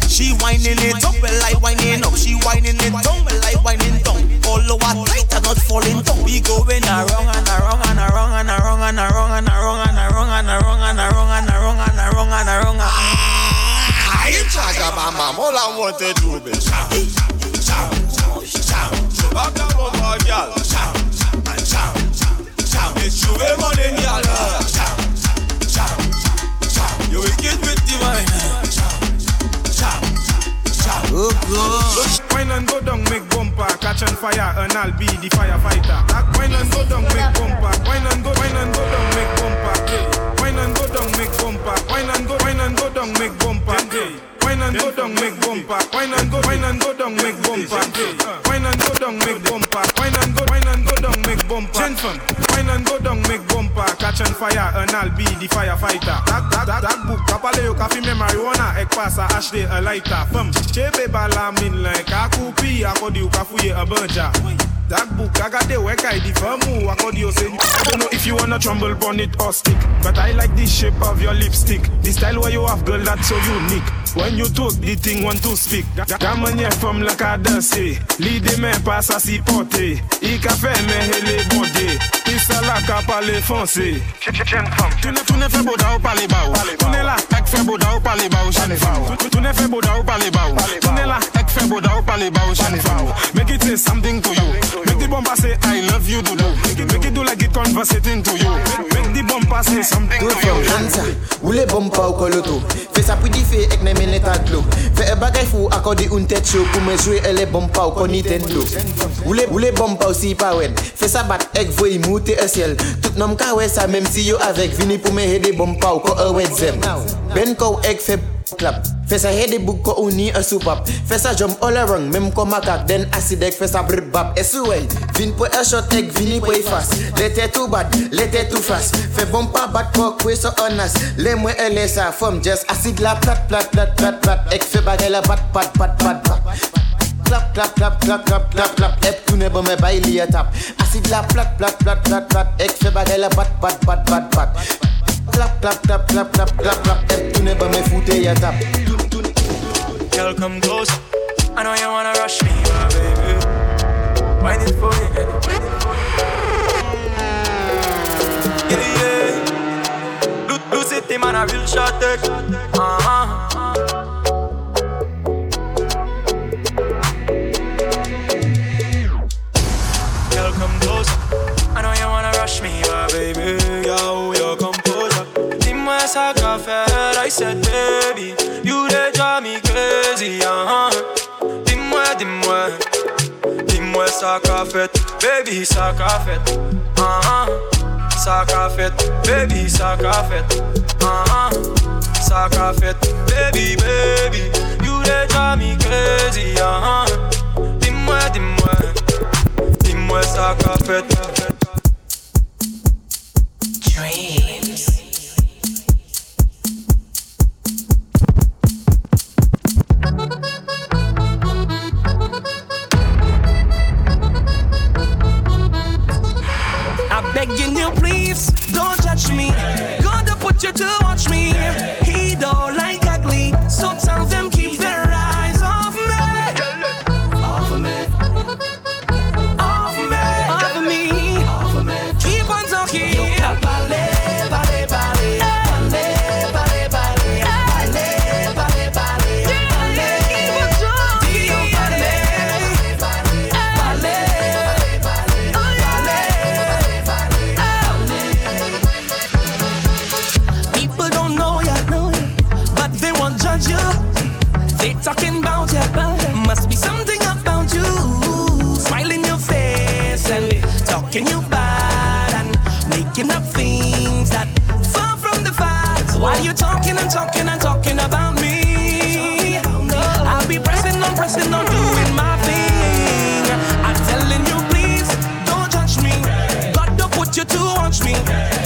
She whining it up, well I whining up. She whining it down, well I whining down. All over tight and not falling down. We going around and around and around and around and around and around and around and around and around and around and around and around. I in charge of my mom. All I want to do is shout, shout, shout. Make bumper, wine and go, wine and go down, make bumper. Wine and go down, make bumper, wine and go, wine and go down, make bumper. Wine and go down, make bumper, wine and go, wine and go down, make bumper. And and and. Gentlemen, wine and go down, make bumper, catch on fire, and I'll be the firefighter. That that that that book, kapale yo kafi me marijuana, ek pasa ashley a lighter. Fum, chebe bala min like akupi, akodi ukafuye a banja. That book, I got the work I di famu, akodi yo say. I don't know if you wanna trumble on it or stick, but I like the shape of your lipstick. The style where you have, girl, that's so unique. When you talk, the thing want to speak Gaman ye fom la ka danse Li de men pa sa si pote. I ka fe men hele bode. Pisa la ka pale fonse Tune tune fe boda ou pale ba ou. Tune la ek fe boda ou pale ba ou. Jane fa ou. Tune fe boda ou pale ba ou. Tune la ek fe boda ou pale ba ou. Jane fa ou. Make it say something to you. Make the bomba say I love you do. Do. Make it do like it conversating to you. Make the bomba say something to you. Ou le bomba ou koloto? sa pou di fe ek ne men etat lo Fe e bagay fou akorde un tet show Pou men jwe e le bompaw kon Nintendo Ou le ou si pa wen. Fe sa bat ek voy moute e siel. Tout nom ka we sa mem si yo avek Vini pou men hede bompaw ko e wet zem. Ben kou ek feb clap. Fè sa hede bouk ko ou ni e soupap Fè jump all around Mem ko makak Den asidek fè sa brr bap. E sou wey Vin pou e shot ek vini pou e fas. Lete too bad Lete too fast. Fè bompa bat ko kwe so onas Le mwen e le sa Fom just asid la plat plat plat plat plat. Ek fè bagay la bat pat pat pat pat Clap, clap, clap, clap, clap, clap, clap. Ep toune bon me bay li e tap. Asid la plat, plat, plat, plat, plat. Ek fè bagay la bat, bat, bat, bat, bat Clap, clap, clap, clap, clap, clap, clap. Heb toen hebben mijn voeten je tap. Girl, come close. I know you wanna rush me, my baby. Wind it for you. wind it. Yeah, yeah. Do, do city man, I will shot it. Uh-huh. Girl, come close. I know you wanna rush me, my baby said, baby, you they drive me crazy, uh-huh. Dis-moi, dis-moi, dis-moi ça qu'a fait, baby, ça qu'a fait, uh-huh. Ça qu'a fait, baby, ça qu'a fait, uh-huh. Ça qu'a fait, baby, baby, you they drive me crazy, uh-huh. Dis-moi, dis-moi, dis-moi ça qu'a fait. Dreamz. Begging you, please, don't judge me. Gonna put you to watch me. He don't facts. Why you talking and talking and talking about me? I'll be pressing on, pressing on, doing my thing. I'm telling you, please don't judge me. God don't put you to watch me.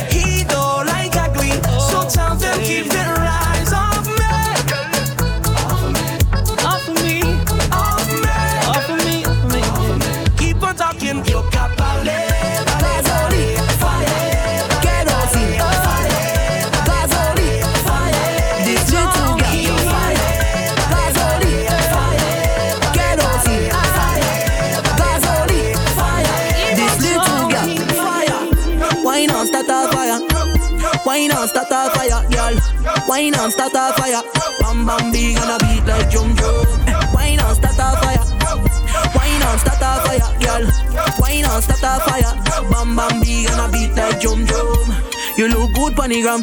Drum drum. You look good, panigram.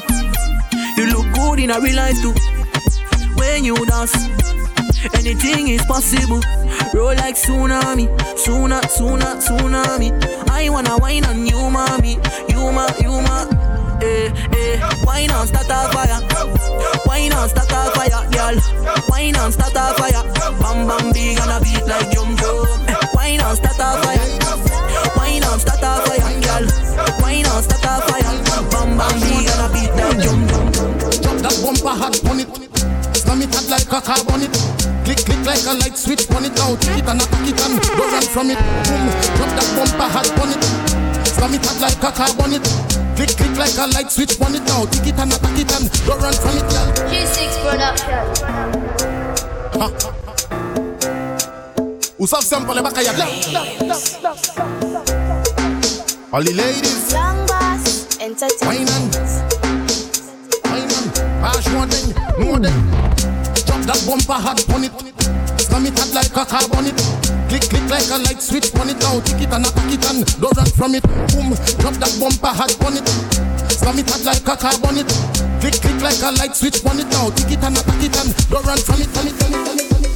You look good in a real life too. When you dance, anything is possible. Roll like tsunami, sooner, sooner, tsunami. I wanna wine on you, mommy, you ma, you ma. Eh, eh, wine on start a fire, wine on start a fire, girl. Wine on start a fire, bam bam big and a beat like drum drum. Eh, wine on start a fire, wine on start a fire, girl. Wine on start a fire, bam bam big and a beat like drum drum. Drop that bumper hard on it. Slam it hard like a carb on it. Click, click like a light switch on it now. Take it and attack it and go run from it. Boom. Drop that bumper hard on it. Slam it hard like a carb on it. Click, click like a light switch on it now. Take it and attack it and go run from it, girl. G6 Production. Who have sample the back of your All the ladies. Long Boss Entertainment. Wine and Wine and Pass thing, no thing Drop that bumper hard on it. Slam it hard like a carb on it. Click, click like a light switch on it. Now Tick it and attack it and don't run from it. Boom, drop that bumper hard on it. Slam it hard like a carb on it. Click, click like a light switch on it. Now Tick it and attack it and don't run from it, from it, from it, from it, from it.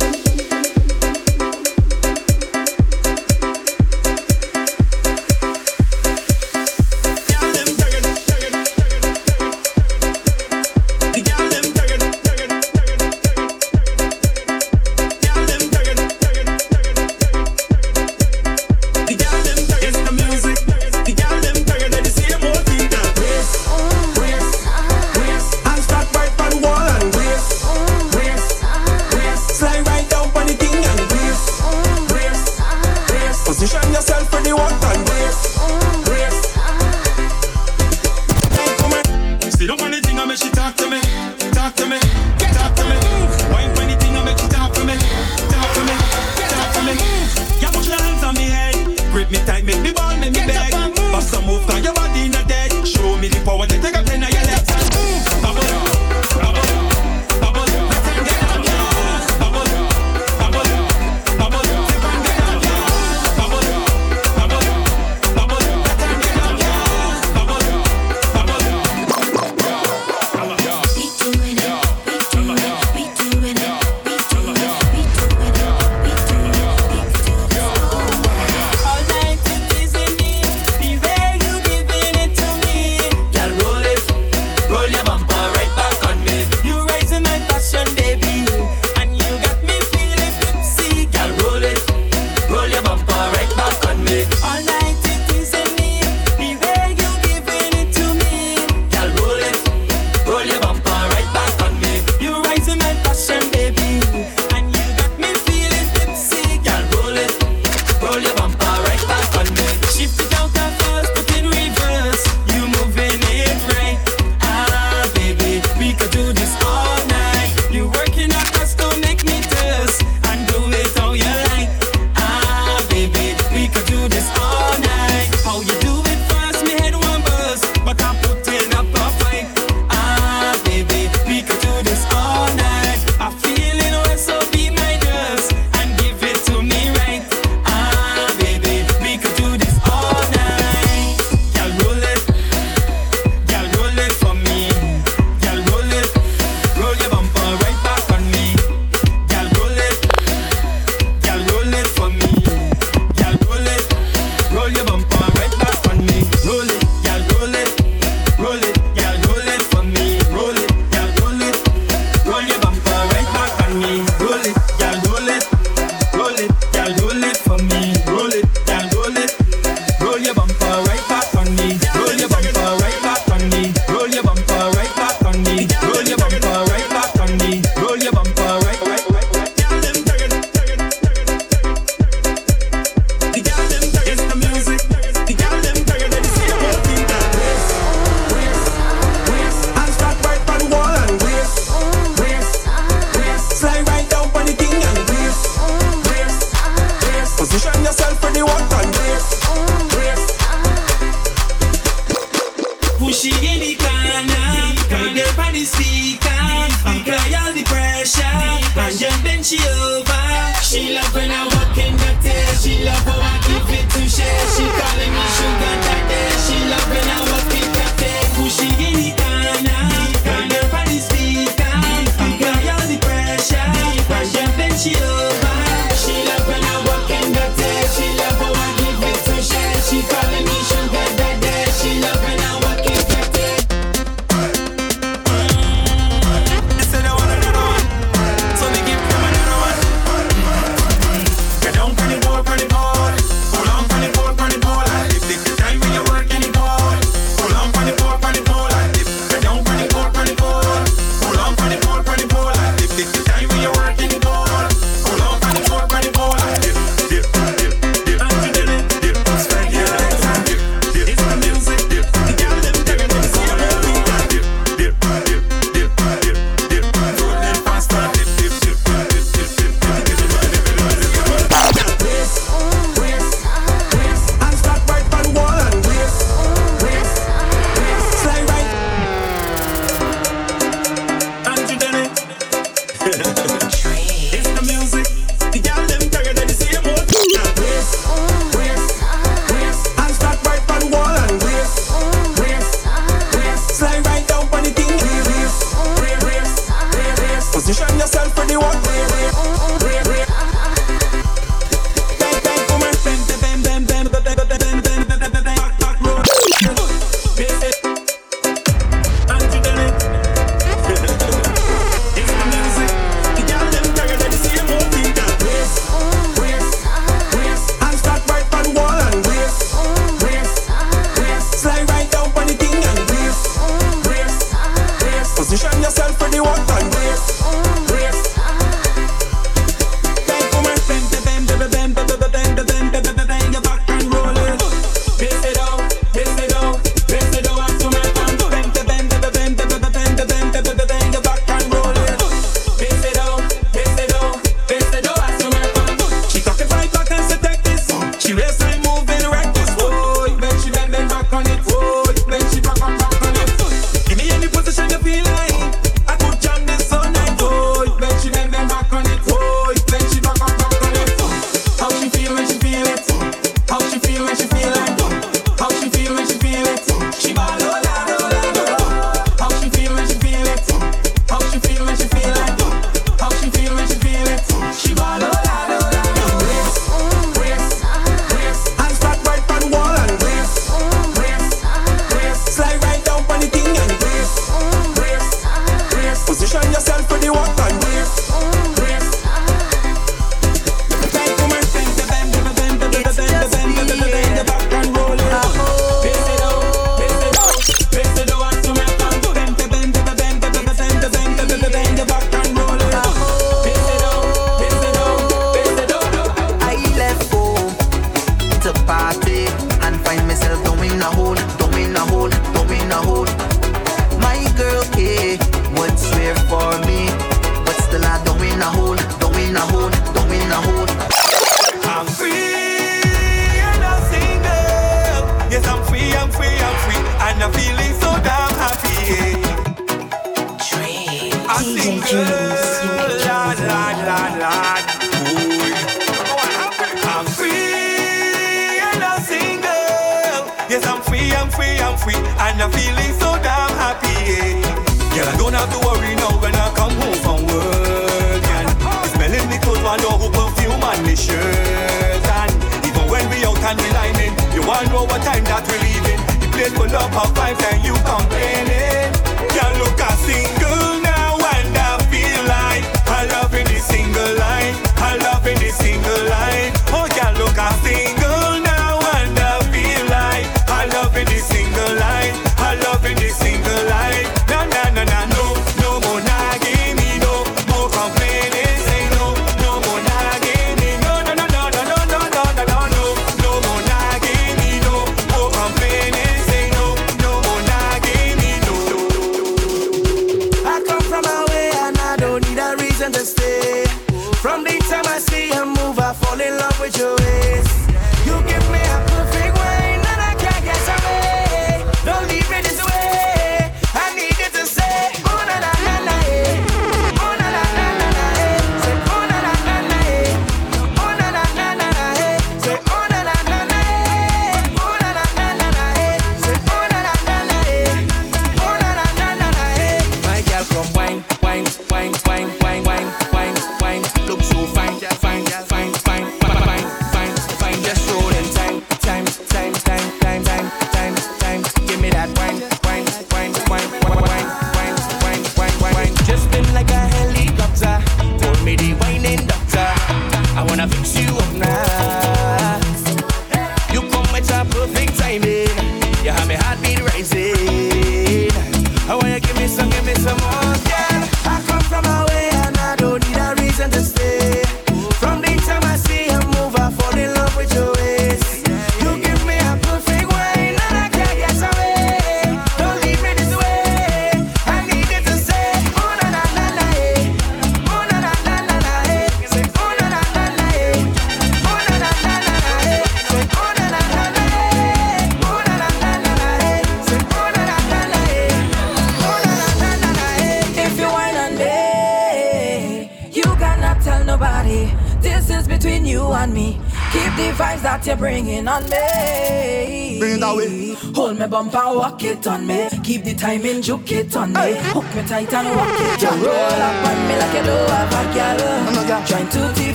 it on me. Keep the timing, juke it on me. Hook me tight and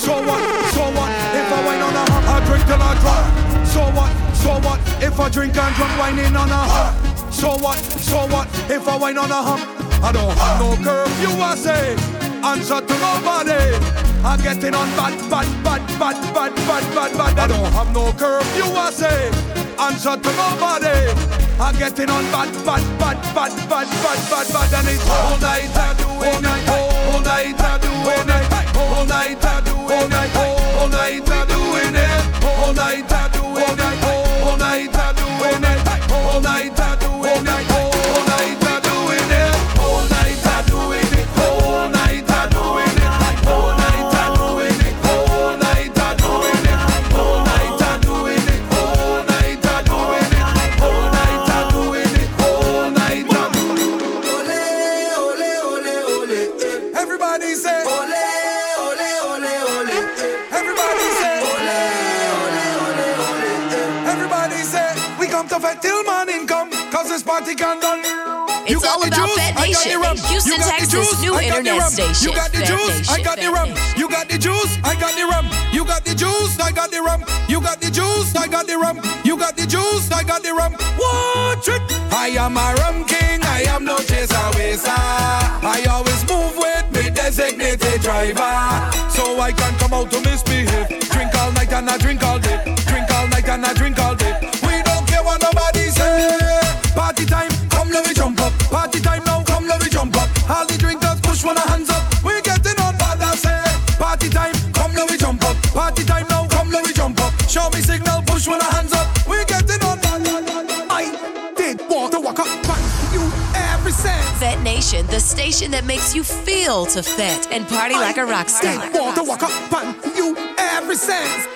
So what? So what? If I wine on a hop, I drink till I drunk. So what? So what? If I drink and drunk, whining on a hop. So what? So what? If I wine on a hump, I don't have no curfew. I say, answer to nobody. I'm getting on bad, bad, bad, bad, bad, bad, bad, bad. I don't have no curfew. I say, answer to nobody. I'm getting on bad, bad, bad, bad, bad, bad, bad, bad, and it's all night I do all night, all night I do it, all night I do it, all night, all night, all night, I'm doing it. All night, I'm cause this party can. You It's got all the about juice, Fat I got the rum. Houston, you got Texas, the juice, new I got the internet rum. station, You got the juice, I got the rum. You got the juice, I got the rum. You got the juice, I got the rum. You got the juice, I got the rum. You got the juice, I got the rum. Watch it. I am a rum king, I am no chaser waster. I always move with me designated driver, so I can come out to misbehave. Drink all night and I drink all day. Drink all night and I drink all day. We don't care what nobody say. Party time, come let me jump up. Party time now, come let me jump up. All the drinkers push one hands up. We getting on bad I say. Party time, come let me jump up. Party time now, come let me jump up. Show me signal, push one hands up. We getting on bad. I did want to walk up you every sense. Fete Nation, the station that makes you feel to fet and party like a rock star. Did want to walk up on you every sense.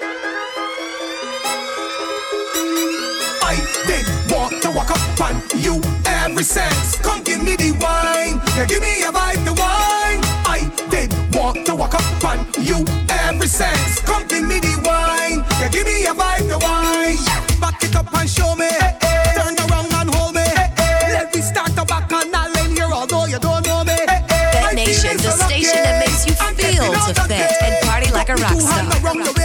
I did want to walk up on you every sense. Come give me the wine, yeah, give me a vibe, the wine. I did want to walk up on you every sense. Come give me the wine, yeah, give me a vibe, the wine. Back it up and show me. Hey, hey. Turn around and hold me. Hey, Let me start the back and I'll end here, although you don't know me. Hey, Nation, the station that makes you feel to fit and party like a rock star.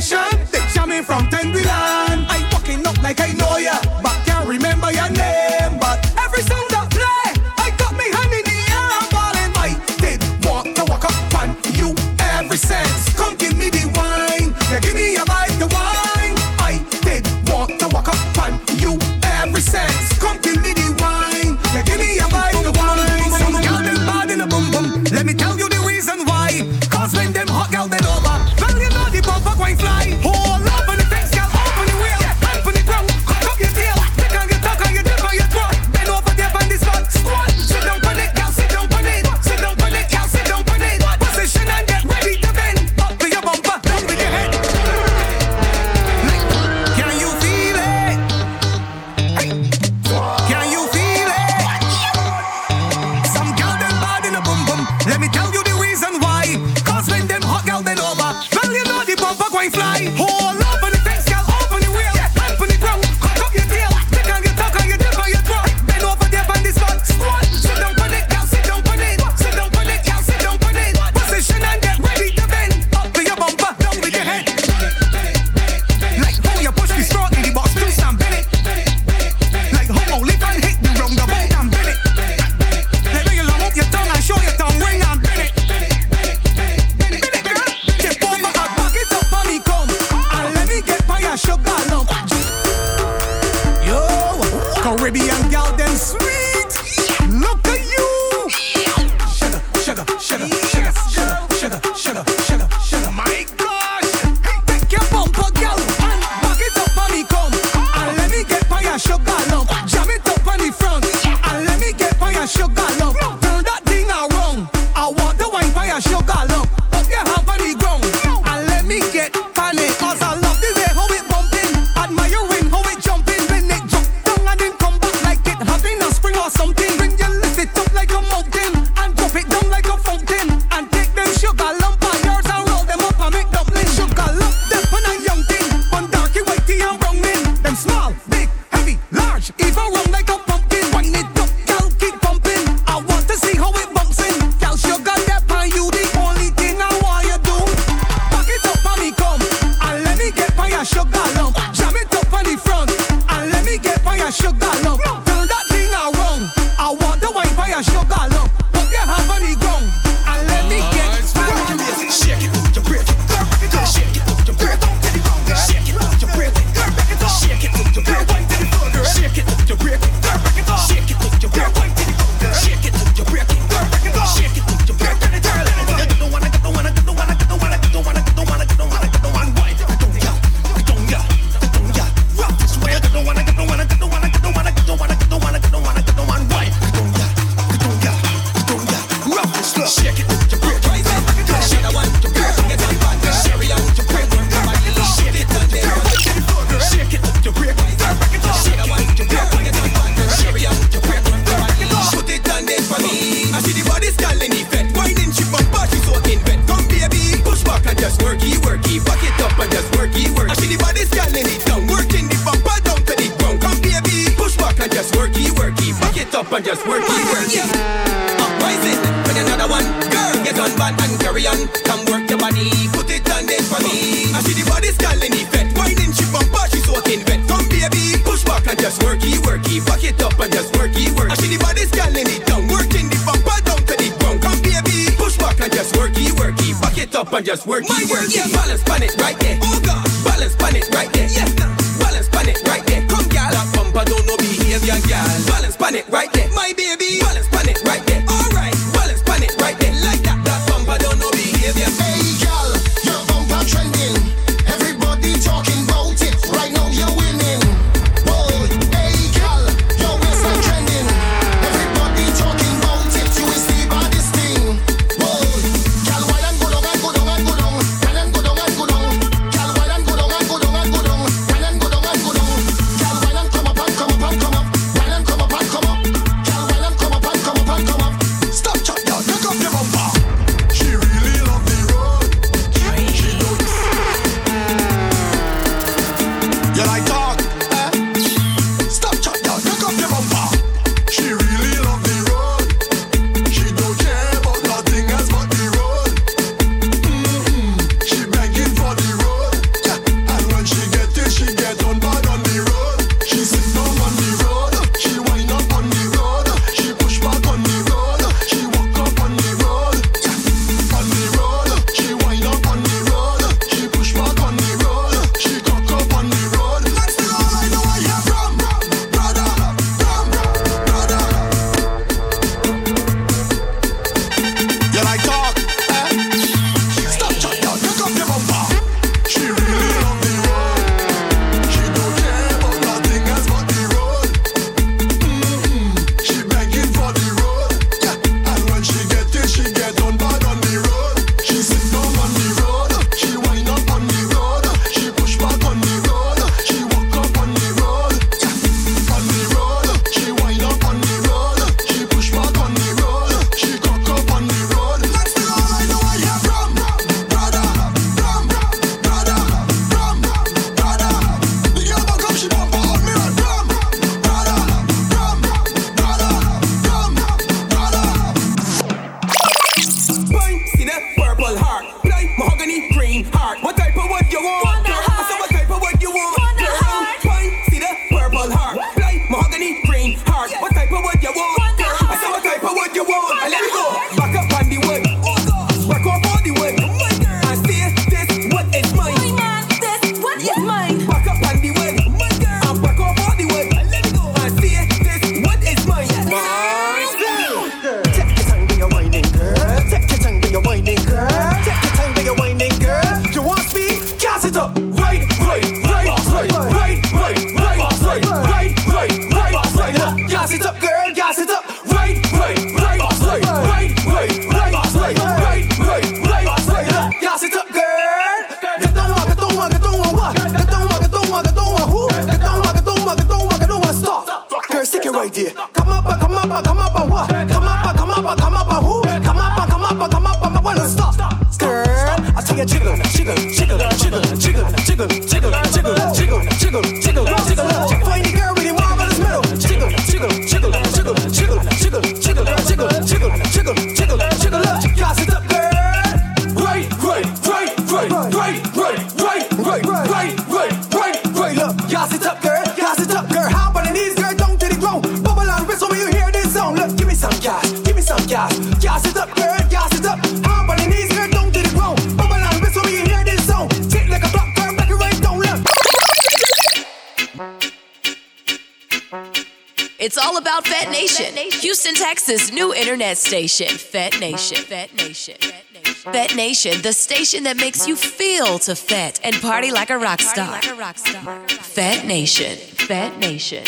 session. They jamming from 10 below. just worky, worky. Back it up and just worky, worky. I see the body's calling it down. Working the bumper down to the ground. Come, baby. Push back and just worky, worky. Back it up and just worky, My worky. Yeah. Balance pan it right there. Oh, God. Balance pan it right there. Yes, now. Balance pan it right there. Come, gal. That bumper don't know behavior, gal. Balance pan it right jiggle, jiggle, jiggle, jiggle, jiggle, jiggle, jiggle, jiggle, jiggle, jiggle. about Fete Nation. Houston, Texas, new internet station, Fete Nation. Fete Nation. Fete Nation, the station that makes you feel to fat and party like a rock star. Fete Nation. Fete Nation.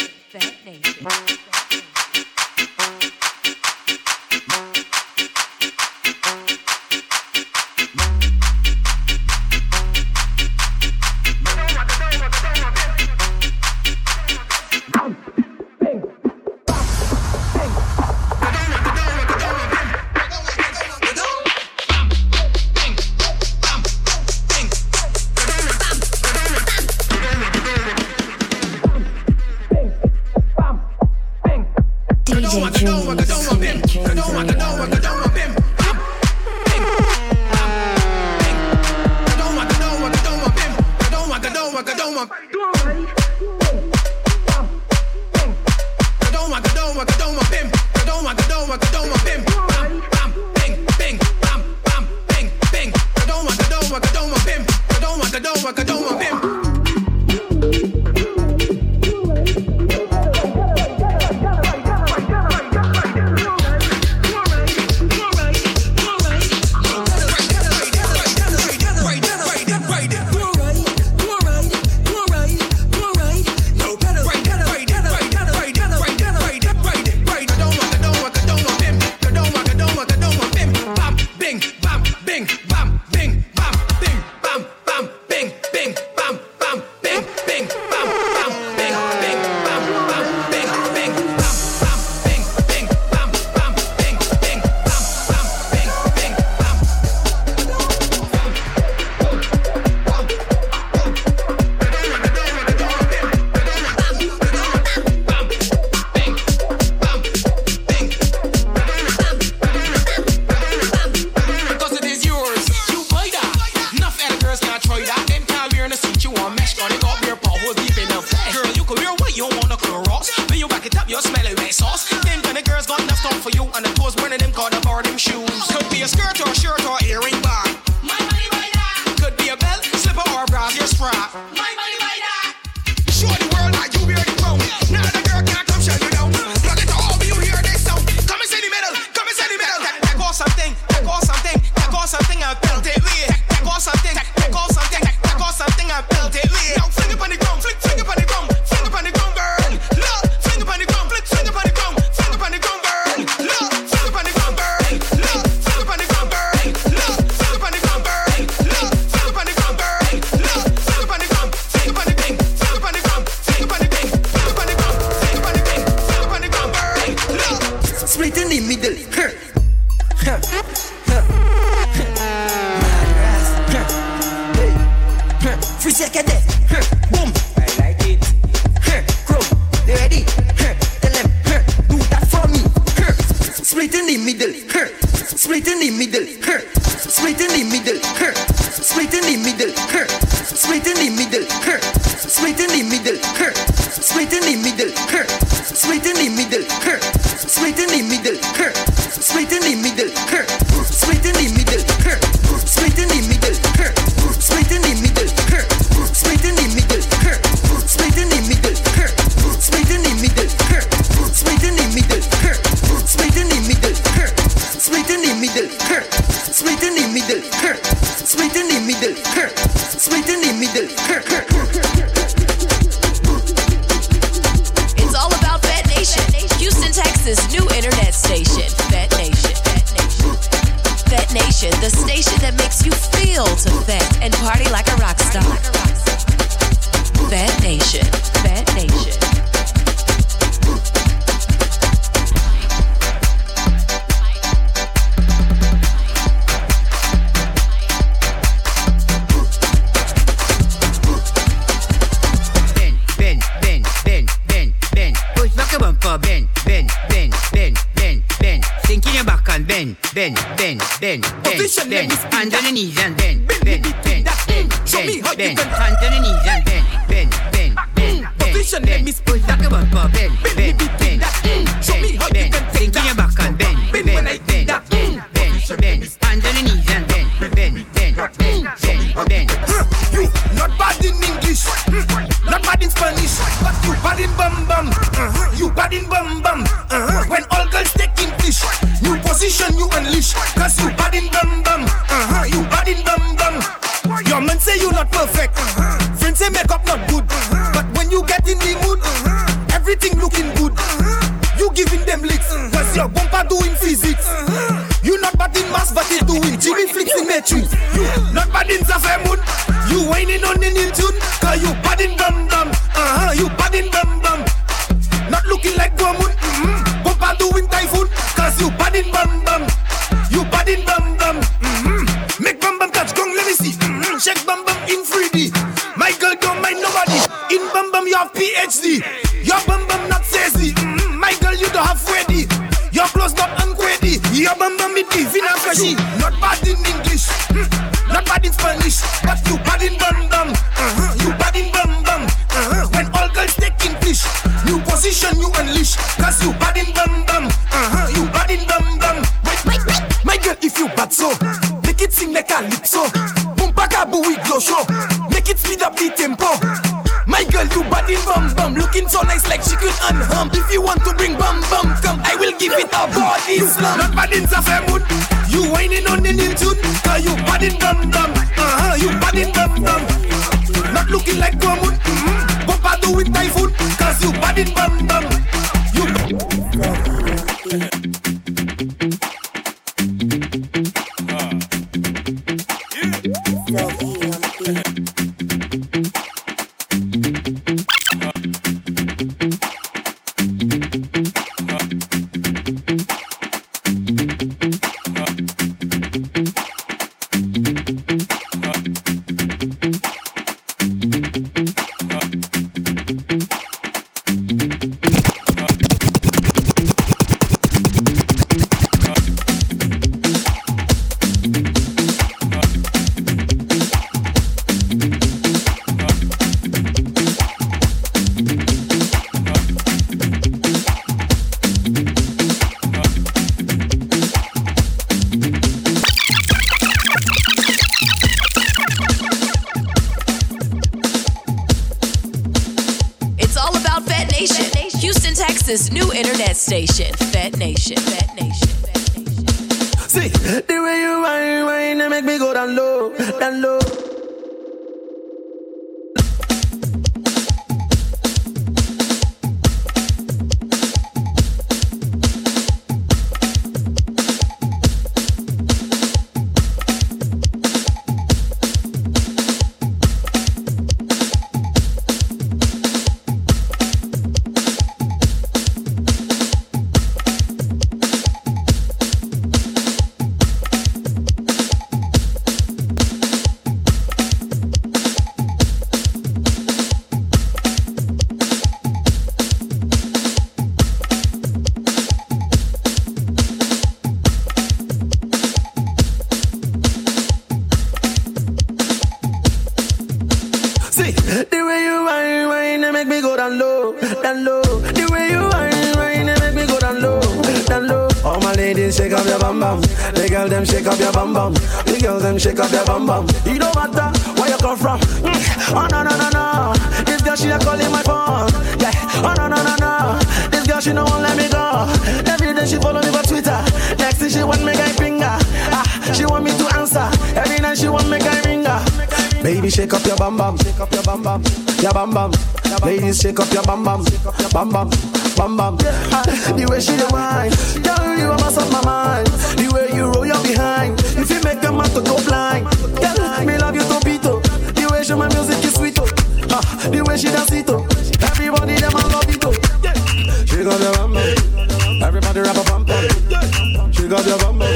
Got your bam, bam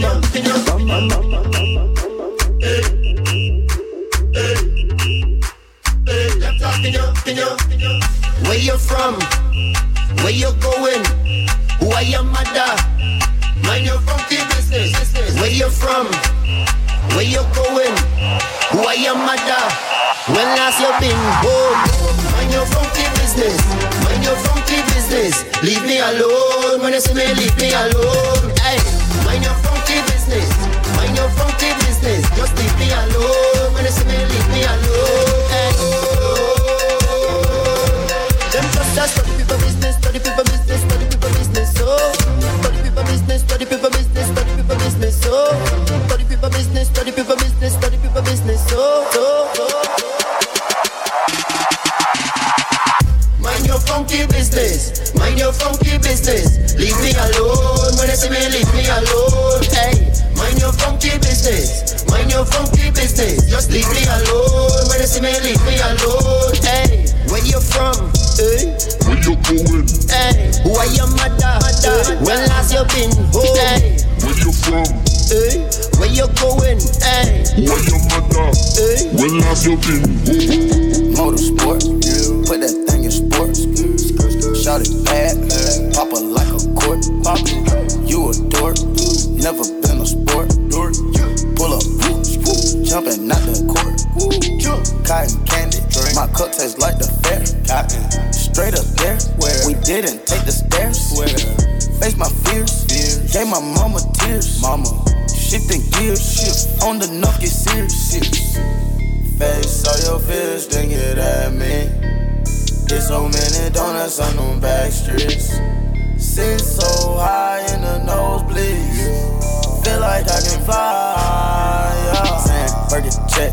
bam, bam bam. Where you from? Where you going? Who are your mother? Mind your funky business. Where you from? Where you going? Who are your mother? When last you been home? Mind your funky business. Mind your funky business. Leave me alone. When you see me, leave me alone. Hey, mind your funky business. Mind your funky business. Just leave me alone. When you see me, leave me alone. Hey. Them just a study people business, study people business, study people business, oh. so study people business, study people business, study people business, oh. so study people business, study people business, business, mind your funky business. Leave me alone when they see me, leave me alone. Hey, mind your funky business, mind your funky business. Just leave me alone when they see me, leave me alone. Hey, where you from? Hey. Where you going? Hey, who are your mother? mother? When last you been home? Hey, Where you from? hey, where you going? Hey, Who are your mother? hey. When last you been home? Motorsport, put that thing in sports. Shout it bad, pop it like a court. Pop You a dork, never been a sport. Pull up, jumping out the court. Cotton candy, my cup tastes like the fair. Straight up there, we didn't take the stairs. Face my fears, gave my mama tears. Mama, shifting gears, shift on the knock, get serious. Face all your fears, then get at me. There's so many donuts on them back streets. Sit so high in the nosebleeds. Feel like I can fly. Yeah. Saying, Burger check,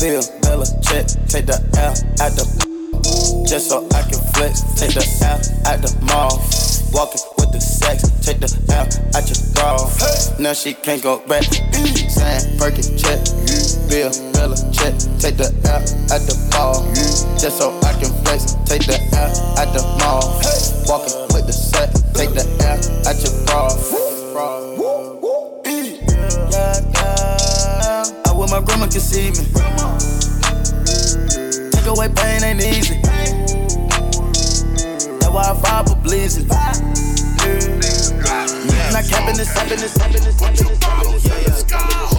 Bill, Bella check. Take the L at the just so I can flex. Take the L at the mall. Walking with the sex. Take the L at your bra. Now she can't go back. Saying Perkin check. Bill, Bella check. Take the L at the ball. Just so I can flex. Take the L at the mall. Walking with the set. Take the L at your bra. I wish my grandma could see me. Take away pain ain't easy. That's why I fire for blazing. Not capping this, capping this, capping this, capping this, capping this.